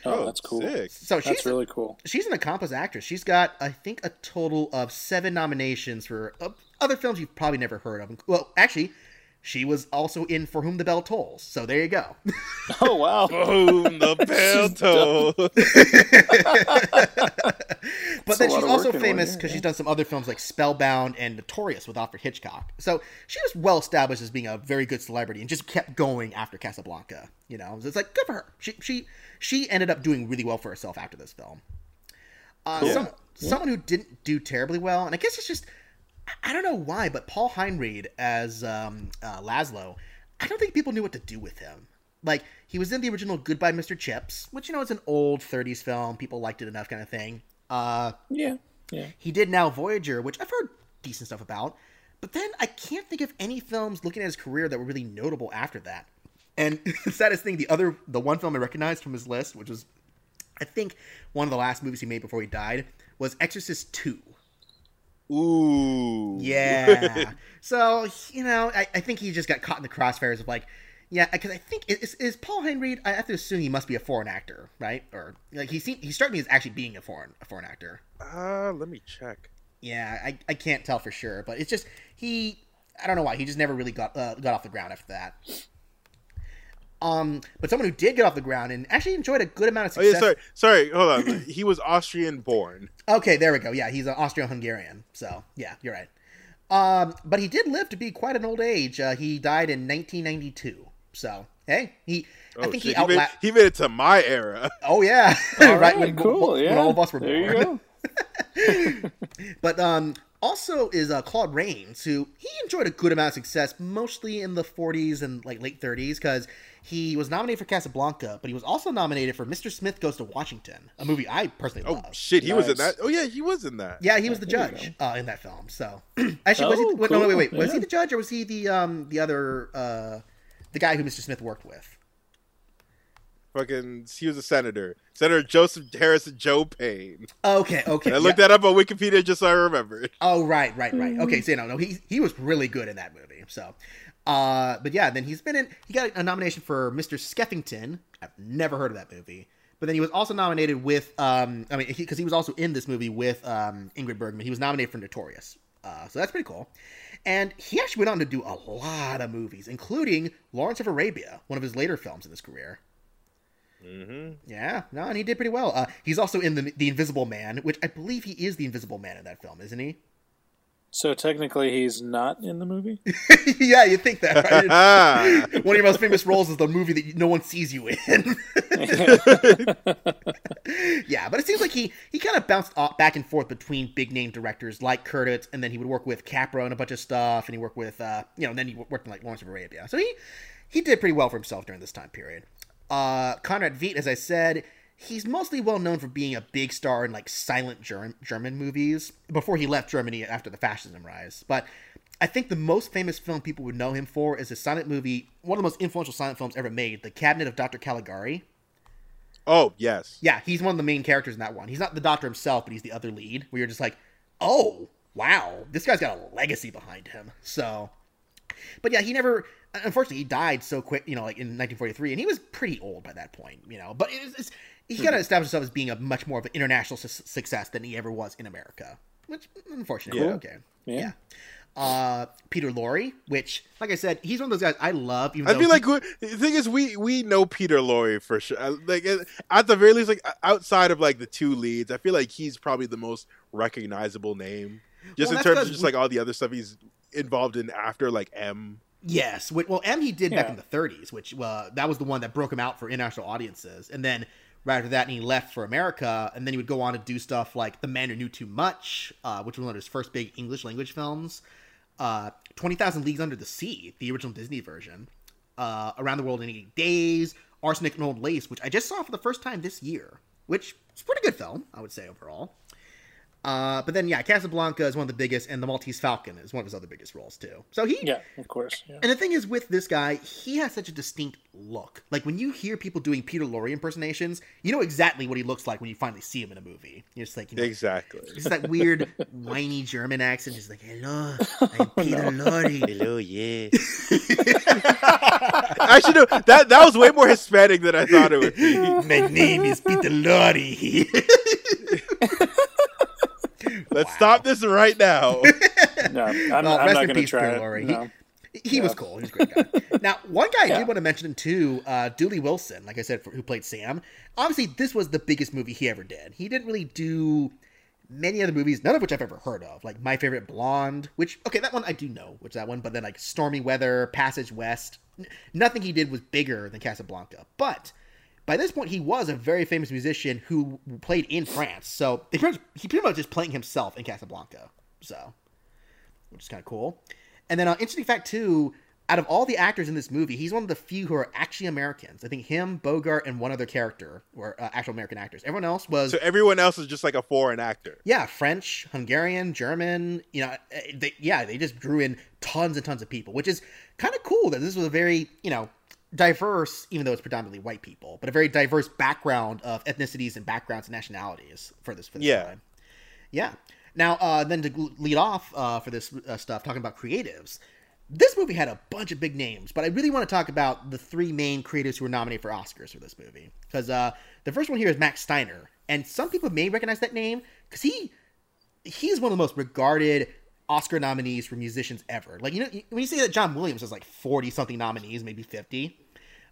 Oh, that's cool. Sick. So she's That's really cool. she's an accomplished actress. She's got I think a total of seven nominations for uh, other films you've probably never heard of. Well, actually, she was also in For Whom the Bell Tolls. So there you go. <laughs> Oh wow. Boom, the <laughs> bell She's toll. <laughs> But a then she's also work in one famous because yeah. she's done some other films like Spellbound and Notorious with Alfred Hitchcock. So she was well established as being a very good celebrity and just kept going after Casablanca. You know, it's like good for her. She she she ended up doing really well for herself after this film. Uh, some, Someone who didn't do terribly well, and I guess it's just I don't know why, but Paul Henreid as um, uh, Laszlo, I don't think people knew what to do with him. Like he was in the original Goodbye, Mr. Chips, which you know is an old '30s film. People liked it enough, kind of thing. Uh, Yeah. Yeah. he did now Voyager, which I've heard decent stuff about. But then I can't think of any films looking at his career that were really notable after that. And <laughs> the saddest thing, the other, the one film I recognized from his list, which was I think one of the last movies he made before he died was Exorcist Two. Ooh. Yeah. <laughs> so you know, I, I think he just got caught in the crossfires of like, yeah, because I think is, is Paul Henry. I have to assume he must be a foreign actor, right? Or like he seemed, he struck me as actually being a foreign a foreign actor. uh, let me check. Yeah, I, I can't tell for sure, but it's just he. I don't know why he just never really got uh, got off the ground after that. Um, but someone who did get off the ground and actually enjoyed a good amount of Oh success. yeah, sorry, sorry. Hold on. <laughs> he was Austrian born. Okay, there we go. Yeah, he's an Austro-Hungarian. So yeah, you're right. Um, but he did live to be quite an old age. Uh, he died in 1992. So hey, he. I Oh, think shit, he he, made, he made it to my era. Oh yeah, All <laughs> right when, cool. when yeah. all of us were there born. you go. <laughs> But um, also is uh, Claude Rains, who he enjoyed a good amount of success, mostly in the 40s and like late 30s, because he was nominated for Casablanca, but he was also nominated for Mr. Smith Goes to Washington, a movie I personally Oh love. shit, he was in that. Oh yeah, he was in that. Yeah, he was the There judge uh, in that film. So <clears throat> actually, was he? Oh, wait, no, wait, wait, wait. cool. Was he the judge or was he the um the other uh the guy who Mr. Smith worked with? Fucking, he was a senator. Senator Joseph Harrison Joe Paine. Okay, okay. I yeah. looked that up on Wikipedia just so I remember. Oh right, right, right. Okay, so no, no, he he was really good in that movie. So, uh, but yeah, then he's been in. He got a nomination for Mr. Skeffington. I've never heard of that movie. But then he was also nominated with, um, I mean, because he, was also in this movie with um, Ingrid Bergman. He was nominated for Notorious. Uh, so that's pretty cool. And he actually went on to do a lot of movies, including Lawrence of Arabia, one of his later films in his career. Mm-hmm. Yeah, no, and he did pretty well. Uh, he's also in the the Invisible Man, which I believe he is the Invisible Man in that film, isn't he? So technically, he's not in the movie. <laughs> yeah, you think that, right? <laughs> One of your most famous roles is the movie that no one sees you in. <laughs> yeah, but it seems like he he kind of bounced off, back and forth between big name directors like Curtiz, and then he would work with Capra and a bunch of stuff, and he worked with uh, you know, and then he worked in like Lawrence of Arabia. So he he did pretty well for himself during this time period. Uh, Conrad Veidt, as I said, he's mostly well known for being a big star in like silent German German movies before he left Germany after the fascism rise. But I think the most famous film people would know him for is a silent movie, one of the most influential silent films ever made, The Cabinet of Dr. Caligari. oh yes. Yeah, he's one of the main characters in that one. He's not the doctor himself, but he's the other lead. Where you're just like, oh wow, this guy's got a legacy behind him. So, but yeah, he never. Unfortunately, he died so quick. You know, like in 1943, and he was pretty old by that point. You know, but it's, it's, he kind of established himself as being a much more of an international su- success than he ever was in America. Which, unfortunately, Cool. okay. Yeah. yeah. Uh, Peter Lorre, which, like I said, he's one of those guys I love. Even I feel he- like we, the thing is we we know Peter Lorre for sure. Uh, Like uh, at the very least, like outside of like the two leads, I feel like he's probably the most recognizable name. Just Well, in terms of just we- like all the other stuff he's involved in after, like M. Yes, well, M he did back in the 30s, which uh, that was the one that broke him out for international audiences, and then right after that, he left for America, and then he would go on to do stuff like The Man Who Knew Too Much, uh, which was one of his first big English language films, uh, Twenty Thousand Leagues Under the Sea, the original Disney version, uh, Around the World in Eight Days, Arsenic and Old Lace, which I just saw for the first time this year, which is a pretty good film, I would say overall. Uh, but then, yeah, Casablanca is one of the biggest, and The Maltese Falcon is one of his other biggest roles too. So he, Yeah, of course. Yeah. and the thing is with this guy, he has such a distinct look. Like when you hear people doing Peter Lorre impersonations, you know exactly what he looks like when you finally see him in a movie. You're just like, you know, Exactly. it's that weird <laughs> whiny German accent, just like, "Hello, I'm <laughs> Peter Lorre." Hello, yeah. <laughs> Actually, no, that that was way more Hispanic than I thought it would be. My name is Peter Lorre. Let's stop this right now. <laughs> No, I'm, Well, I'm rest not in going to peace, try Peter it. No. He was Yeah. cool. He was a great guy. <laughs> now, one guy I Yeah. did want to mention too, uh, Dooley Wilson, like I said, for, who played Sam. Obviously, this was the biggest movie he ever did. He didn't really do many other movies, none of which I've ever heard of. Like My Favorite Blonde, which okay, that one I do know, which that one. But then like Stormy Weather, Passage West, n- nothing he did was bigger than Casablanca. But by this point, he was a very famous musician who played in France. So they pretty much, he pretty much just playing himself in Casablanca. So which is kind of cool. And then, uh, interesting fact too, out of all the actors in this movie, he's one of the few who are actually Americans. I think him, Bogart, and one other character were uh, actual American actors. Everyone else was, So everyone else is just like a foreign actor. yeah, French, Hungarian, German. You know, uh, they, yeah, they just drew in tons and tons of people, which is kind of cool. That this was a very, you know, diverse, even though it's predominantly white people, but a very diverse background of ethnicities and backgrounds and nationalities for this. For this Yeah. time. yeah. Now, uh, then to lead off uh, for this uh, stuff, talking about creatives, this movie had a bunch of big names, but I really want to talk about the three main creatives who were nominated for Oscars for this movie. Because uh, the first one here is Max Steiner, and some people may recognize that name because he he's one of the most regarded Oscar nominees for musicians ever. Like you know, when you say that John Williams has like forty something nominees, maybe fifty.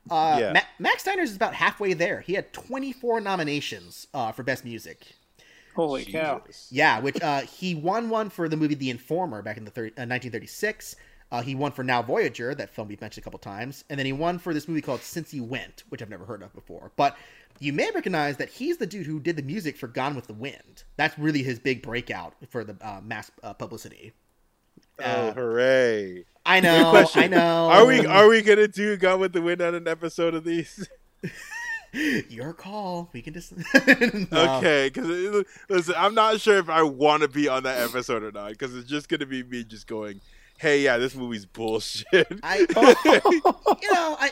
Uh, Yeah. Ma- Max Steiner's is about halfway there. He had twenty four nominations uh, for best music. Holy cow! Yeah, which uh, he won one for the movie The Informer back in the thir- uh, 1936. Uh, he won for Now Voyager, that film we've mentioned a couple times, and then he won for this movie called Since You Went, which I've never heard of before. But you may recognize that he's the dude who did the music for Gone with the Wind. That's really his big breakout for the uh, mass uh, publicity. Oh, Uh, hooray! I know, I know. Are we are we gonna do Gone with the Wind on an episode of these? <laughs> Your call. We can just. <laughs> No. Okay, because listen, I'm not sure if I want to be on that episode or not, because it's just gonna be me just going, "Hey, yeah, this movie's bullshit." I, <laughs> you know, I, I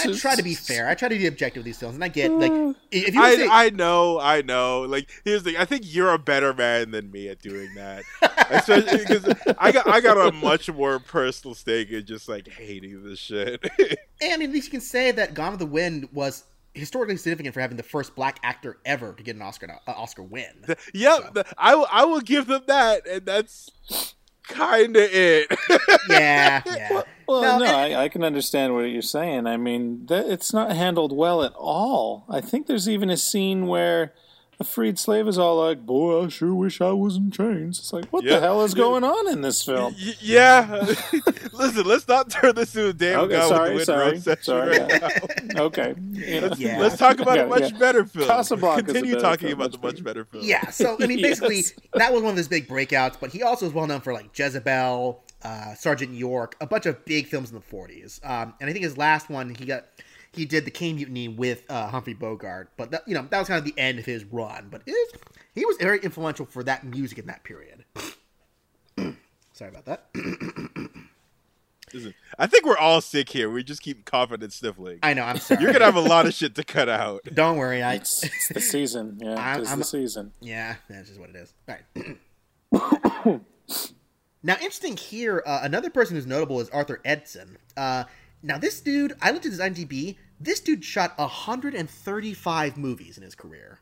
and I try to be fair. I try to be objective with these films, and I get like <sighs> if you would I, say, I know, I know. Like, here's the thing. I think you're a better man than me at doing that, especially <laughs> because I got I got a much more personal stake in just like hating this shit. <laughs> And I mean, at least you can say that Gone with the Wind was historically significant for having the first black actor ever to get an Oscar uh, Oscar win. yep, the- I will I will give them that, and that's kind of it. <laughs> yeah, yeah. Well, No, no, I, I can understand what you're saying. I mean, it's not handled well at all. I think there's even a scene where a freed slave is all like, "Boy, I sure wish I was in chains." It's like, what Yeah. the hell is <laughs> going on in this film? Y- yeah, <laughs> listen, let's not turn this into a damn Okay, Gone sorry, with the Wind sorry, roast sorry. right now. <laughs> okay, you Let's, Yeah. let's talk about Yeah, a much yeah. better film. Casablanca's a Continue better talking film, about the much much better film. Yeah, so I mean, basically, Yes. that was one of his big breakouts. But he also is well known for like Jezebel, uh, Sergeant York, a bunch of big films in the '40s. Um, and I think his last one, he got he did the Caine Mutiny with uh, Humphrey Bogart. But that, you know, that was kind of the end of his run. But it is, he was very influential for that music in that period. <clears throat> Sorry about that. Listen, I think we're all sick here. We just keep coughing and sniffling. I know. I'm sorry. You're gonna have a lot of shit to cut out. <laughs> Don't worry. I. it's, it's the season. Yeah, I'm- it's I'm- the season. Yeah, that's just what it is. All right. <coughs> now, interesting here, uh, another person who's notable is Arthur Edeson. Uh, now, this dude, I looked at his IMDb. This dude shot 135 movies in his career.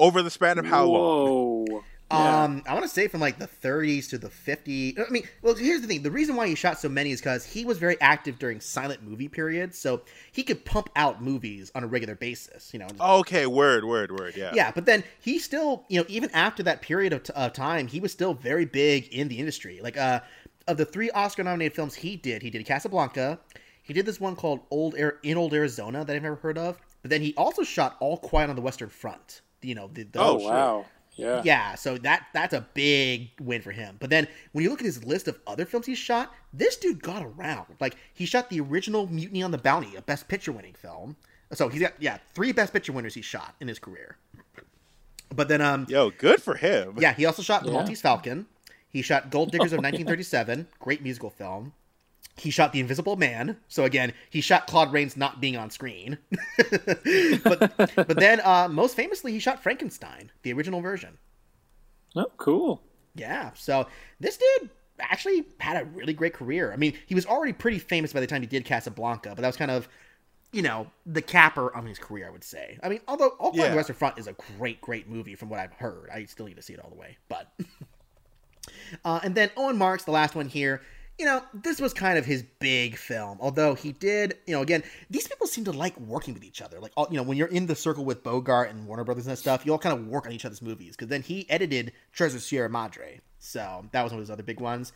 Over the span of how long? Yeah. Um, I want to say from like the 30s to the 50s. I mean, well, here's the thing: the reason why he shot so many is because he was very active during silent movie periods, so he could pump out movies on a regular basis. You know, Okay, word, word, word. Yeah. Yeah, but then he still, you know, even after that period of, t- of time, he was still very big in the industry. Like, uh, of the three Oscar-nominated films he did, he did Casablanca. He did this one called Old Air in Old Arizona that I've never heard of. But then he also shot All Quiet on the Western Front. You know, the, the Oh, wow. Yeah. yeah, so that that's a big win for him. But then when you look at his list of other films he's shot, this dude got around. Like he shot the original Mutiny on the Bounty, a Best Picture winning film. So he's got yeah three Best Picture winners he shot in his career. But then um Yo, good for him. yeah he also shot The Yeah. Maltese Falcon. He shot Gold Diggers of 1937, great musical film. He shot The Invisible Man. So again, he shot Claude Rains not being on screen. <laughs> but but then uh, most famously, he shot Frankenstein, the original version. Oh, cool. Yeah. So this dude actually had a really great career. I mean, he was already pretty famous by the time he did Casablanca, but that was kind of, you know, the capper on his career, I would say. I mean, although All Quiet on Yeah. the Western Front is a great, great movie from what I've heard. I still need to see it all the way, but. <laughs> uh, and then Owen Marks, the last one here. You know, this was kind of his big film. Although he did, you know, again, these people seem to like working with each other. Like, all, you know, when you're in the circle with Bogart and Warner Brothers and stuff, you all kind of work on each other's movies. Because then he edited Treasure Sierra Madre, so that was one of his other big ones.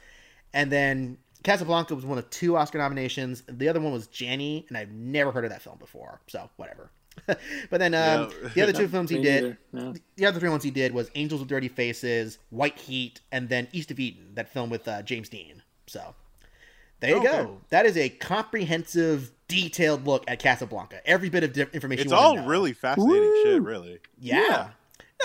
And then Casablanca was one of two Oscar nominations. The other one was Janie, and I've never heard of that film before, so whatever. <laughs> but then um, Yeah. the other two <laughs> films he did. Yeah. the other three ones he did was Angels with Dirty Faces, White Heat, and then East of Eden, that film with uh, James Dean. So there you Okay. go. That is a comprehensive, detailed look at Casablanca. Every bit of information. It's you all know. really fascinating shit, really. yeah. Yeah.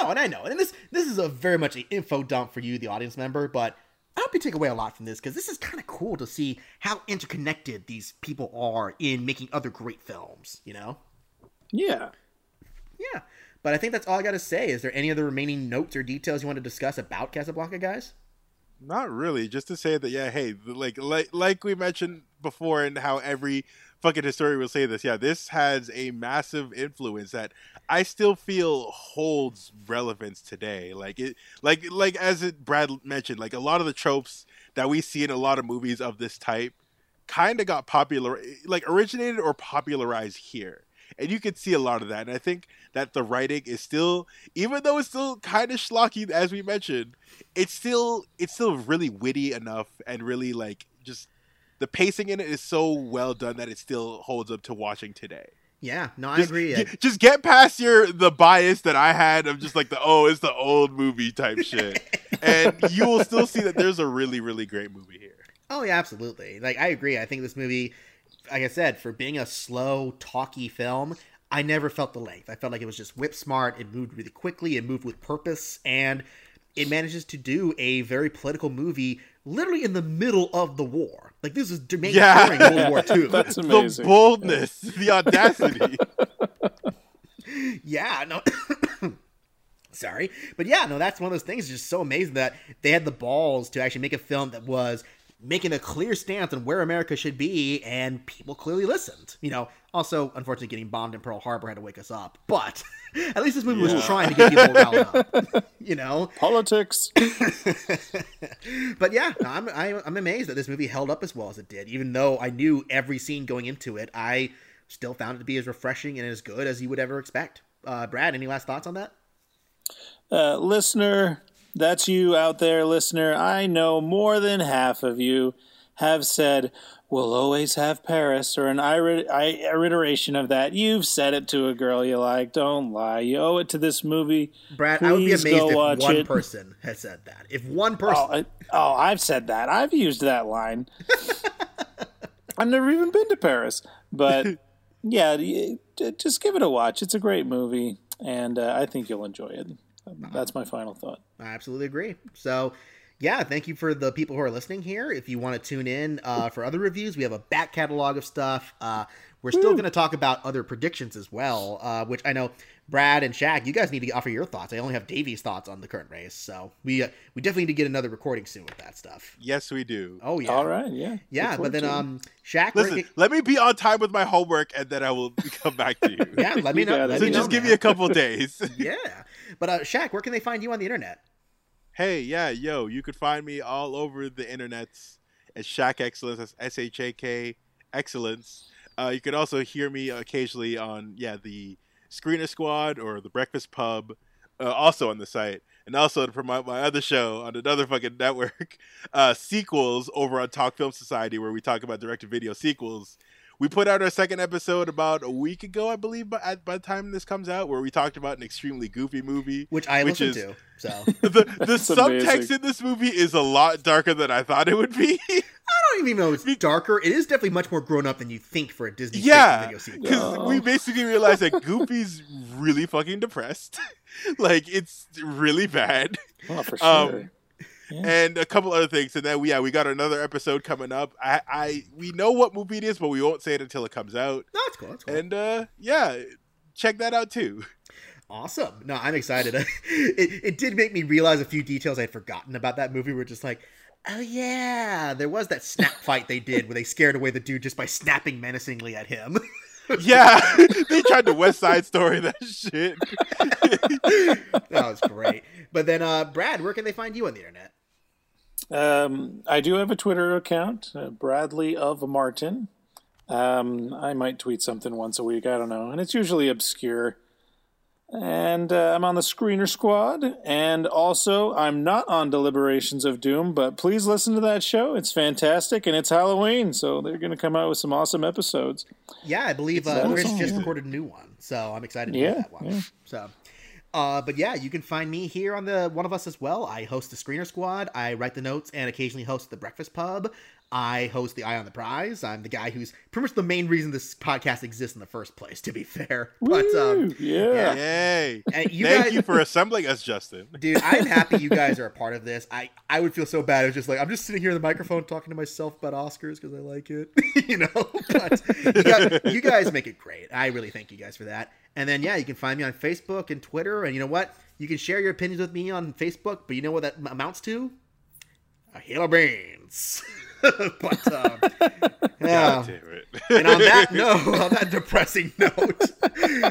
No, and I know, and this this is a very much an info dump for you, the audience member. But I hope you take away a lot from this because this is kind of cool to see how interconnected these people are in making other great films. You know? Yeah. Yeah. But I think that's all I got to say. Is there any other remaining notes or details you want to discuss about Casablanca, guys? Not really. Just to say that, yeah, hey, like like like we mentioned before, and how every fucking historian will say this. Yeah, this has a massive influence that I still feel holds relevance today. Like it, like like as it, Brad mentioned, like a lot of the tropes that we see in a lot of movies of this type kind of got popular, like originated or popularized here and you can see a lot of that. And I think that the writing is still, even though it's still kind of schlocky, as we mentioned, it's still it's still really witty enough and really like just the pacing in it is so well done that it still holds up to watching today. Yeah, no, I agree. get- just get past your the bias that I had of just like the oh it's the old movie type <laughs> shit, and you will still see that there's a really really great movie here. Oh yeah, absolutely. Like I agree. I think this movie, like I said, for being a slow, talky film, I never felt the length. I felt like it was just whip smart. It moved really quickly. It moved with purpose, and it manages to do a very political movie, literally in the middle of the war. Like this is made Yeah. during World War <laughs> II. That's amazing. The boldness, the audacity. <laughs> yeah, no. <coughs> Sorry. But yeah, no, that's one of those things just so amazing that they had the balls to actually make a film that was making a clear stance on where America should be, and people clearly listened. You know, also, unfortunately, getting bombed in Pearl Harbor had to wake us up. But <laughs> at least this movie was trying to get people riled up. <laughs> You know? Politics. <laughs> but yeah, I'm, I'm I'm amazed that this movie held up as well as it did. Even though I knew every scene going into it, I still found it to be as refreshing and as good as you would ever expect. Uh, Brad, any last thoughts on that? Uh, listener, that's you out there, listener. I know more than half of you have said, We'll always have Paris, or an iri- i- iteration of that. You've said it to a girl you like. Don't lie. You owe it to this movie. Brad, I would be amazed if one it. person has said that. If one person, Oh, I, oh, I've said that. I've used that line. <laughs> I've never even been to Paris, but yeah, just give it a watch. It's a great movie, and uh, I think you'll enjoy it. That's my final thought. I absolutely agree. So, yeah, thank you for the people who are listening here. If you want to tune in uh, for other reviews, we have a back catalog of stuff. Uh, we're still going to talk about other predictions as well, uh, which I know Brad and Shaq, you guys need to offer your thoughts. I only have Davey's thoughts on the current race, so we uh, we definitely need to get another recording soon with that stuff. yes, we do. Oh yeah, All right, yeah, yeah. But then, to um, Shaq, where Listen, can- let me be on time with my homework, and then I will <laughs> come back to you. yeah, let me <laughs> know. got. Let so me just know, give man. me a couple days. <laughs> yeah. But uh, Shaq, where can they find you on the internet? hey, yeah, yo, you could find me all over the internets at Shaq Excellence. That's S H A K Excellence. Uh, you could also hear me occasionally on yeah the Screener Squad or the Breakfast Pub, uh, also on the site, and also to promote my other show on another fucking network, <laughs> uh, sequels over on Talk Film Society, where we talk about direct-to-video sequels. We put out our second episode about a week ago, I believe, by, by the time this comes out, where we talked about an extremely goofy movie. Which I Which listened is- to. So <laughs> the the <laughs> subtext amazing. in this movie is a lot darker than I thought it would be. <laughs> I don't even know it's darker. It is definitely much more grown up than you think for a Disney yeah, video sequel. because we basically realized that Goofy's really fucking depressed. like it's really bad, oh, for um, and a couple other things. And then we yeah we got another episode coming up. I I we know what movie it is, but we won't say it until it comes out. No, it's cool. It's cool. And uh yeah, check that out too. <laughs> awesome. No, I'm excited. <laughs> it, it did make me realize a few details I'd forgotten about that movie. We're just like, oh yeah, there was that snap fight they did where they scared away the dude just by snapping menacingly at him. <laughs> Yeah, they tried to West Side Story that shit. that was great. But then, uh, Brad, where can they find you on the internet? Um, I do have a Twitter account, uh, Bradley of Martin. Um, I might tweet something once a week. I don't know, and it's usually obscure. And uh, I'm on the Screener Squad, and also I'm not on Deliberations of Doom. But please listen to that show; it's fantastic, and it's Halloween, so they're going to come out with some awesome episodes. Yeah, I believe uh, Chris just recorded a new one, so I'm excited to hear Yeah, that one. yeah. So, uh, but yeah, you can find me here on the One of Us as well. I host the Screener Squad. I write the notes and occasionally host the Breakfast Pub. I host the Eye on the Prize. I'm the guy who's pretty much the main reason this podcast exists in the first place. To be fair, <laughs> but um, Woo, yeah. Yay! you Thank guys, you for assembling us, Justin. dude. I'm happy you guys <laughs> are a part of this. I I would feel so bad. It's just like I'm just sitting here in the microphone talking to myself about Oscars because I like it, <laughs> you know. But you guys, you guys make it great. I really thank you guys for that. And then yeah, you can find me on Facebook and Twitter. And you know what? You can share your opinions with me on Facebook. But you know what that amounts to? A hail of brains. <laughs> but um, yeah. God damn it. And on that <laughs> note, on that depressing <laughs> note,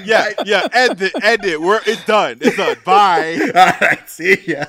yeah, yeah. End it. End it. We're it's done. It's done. Bye. all right, see ya.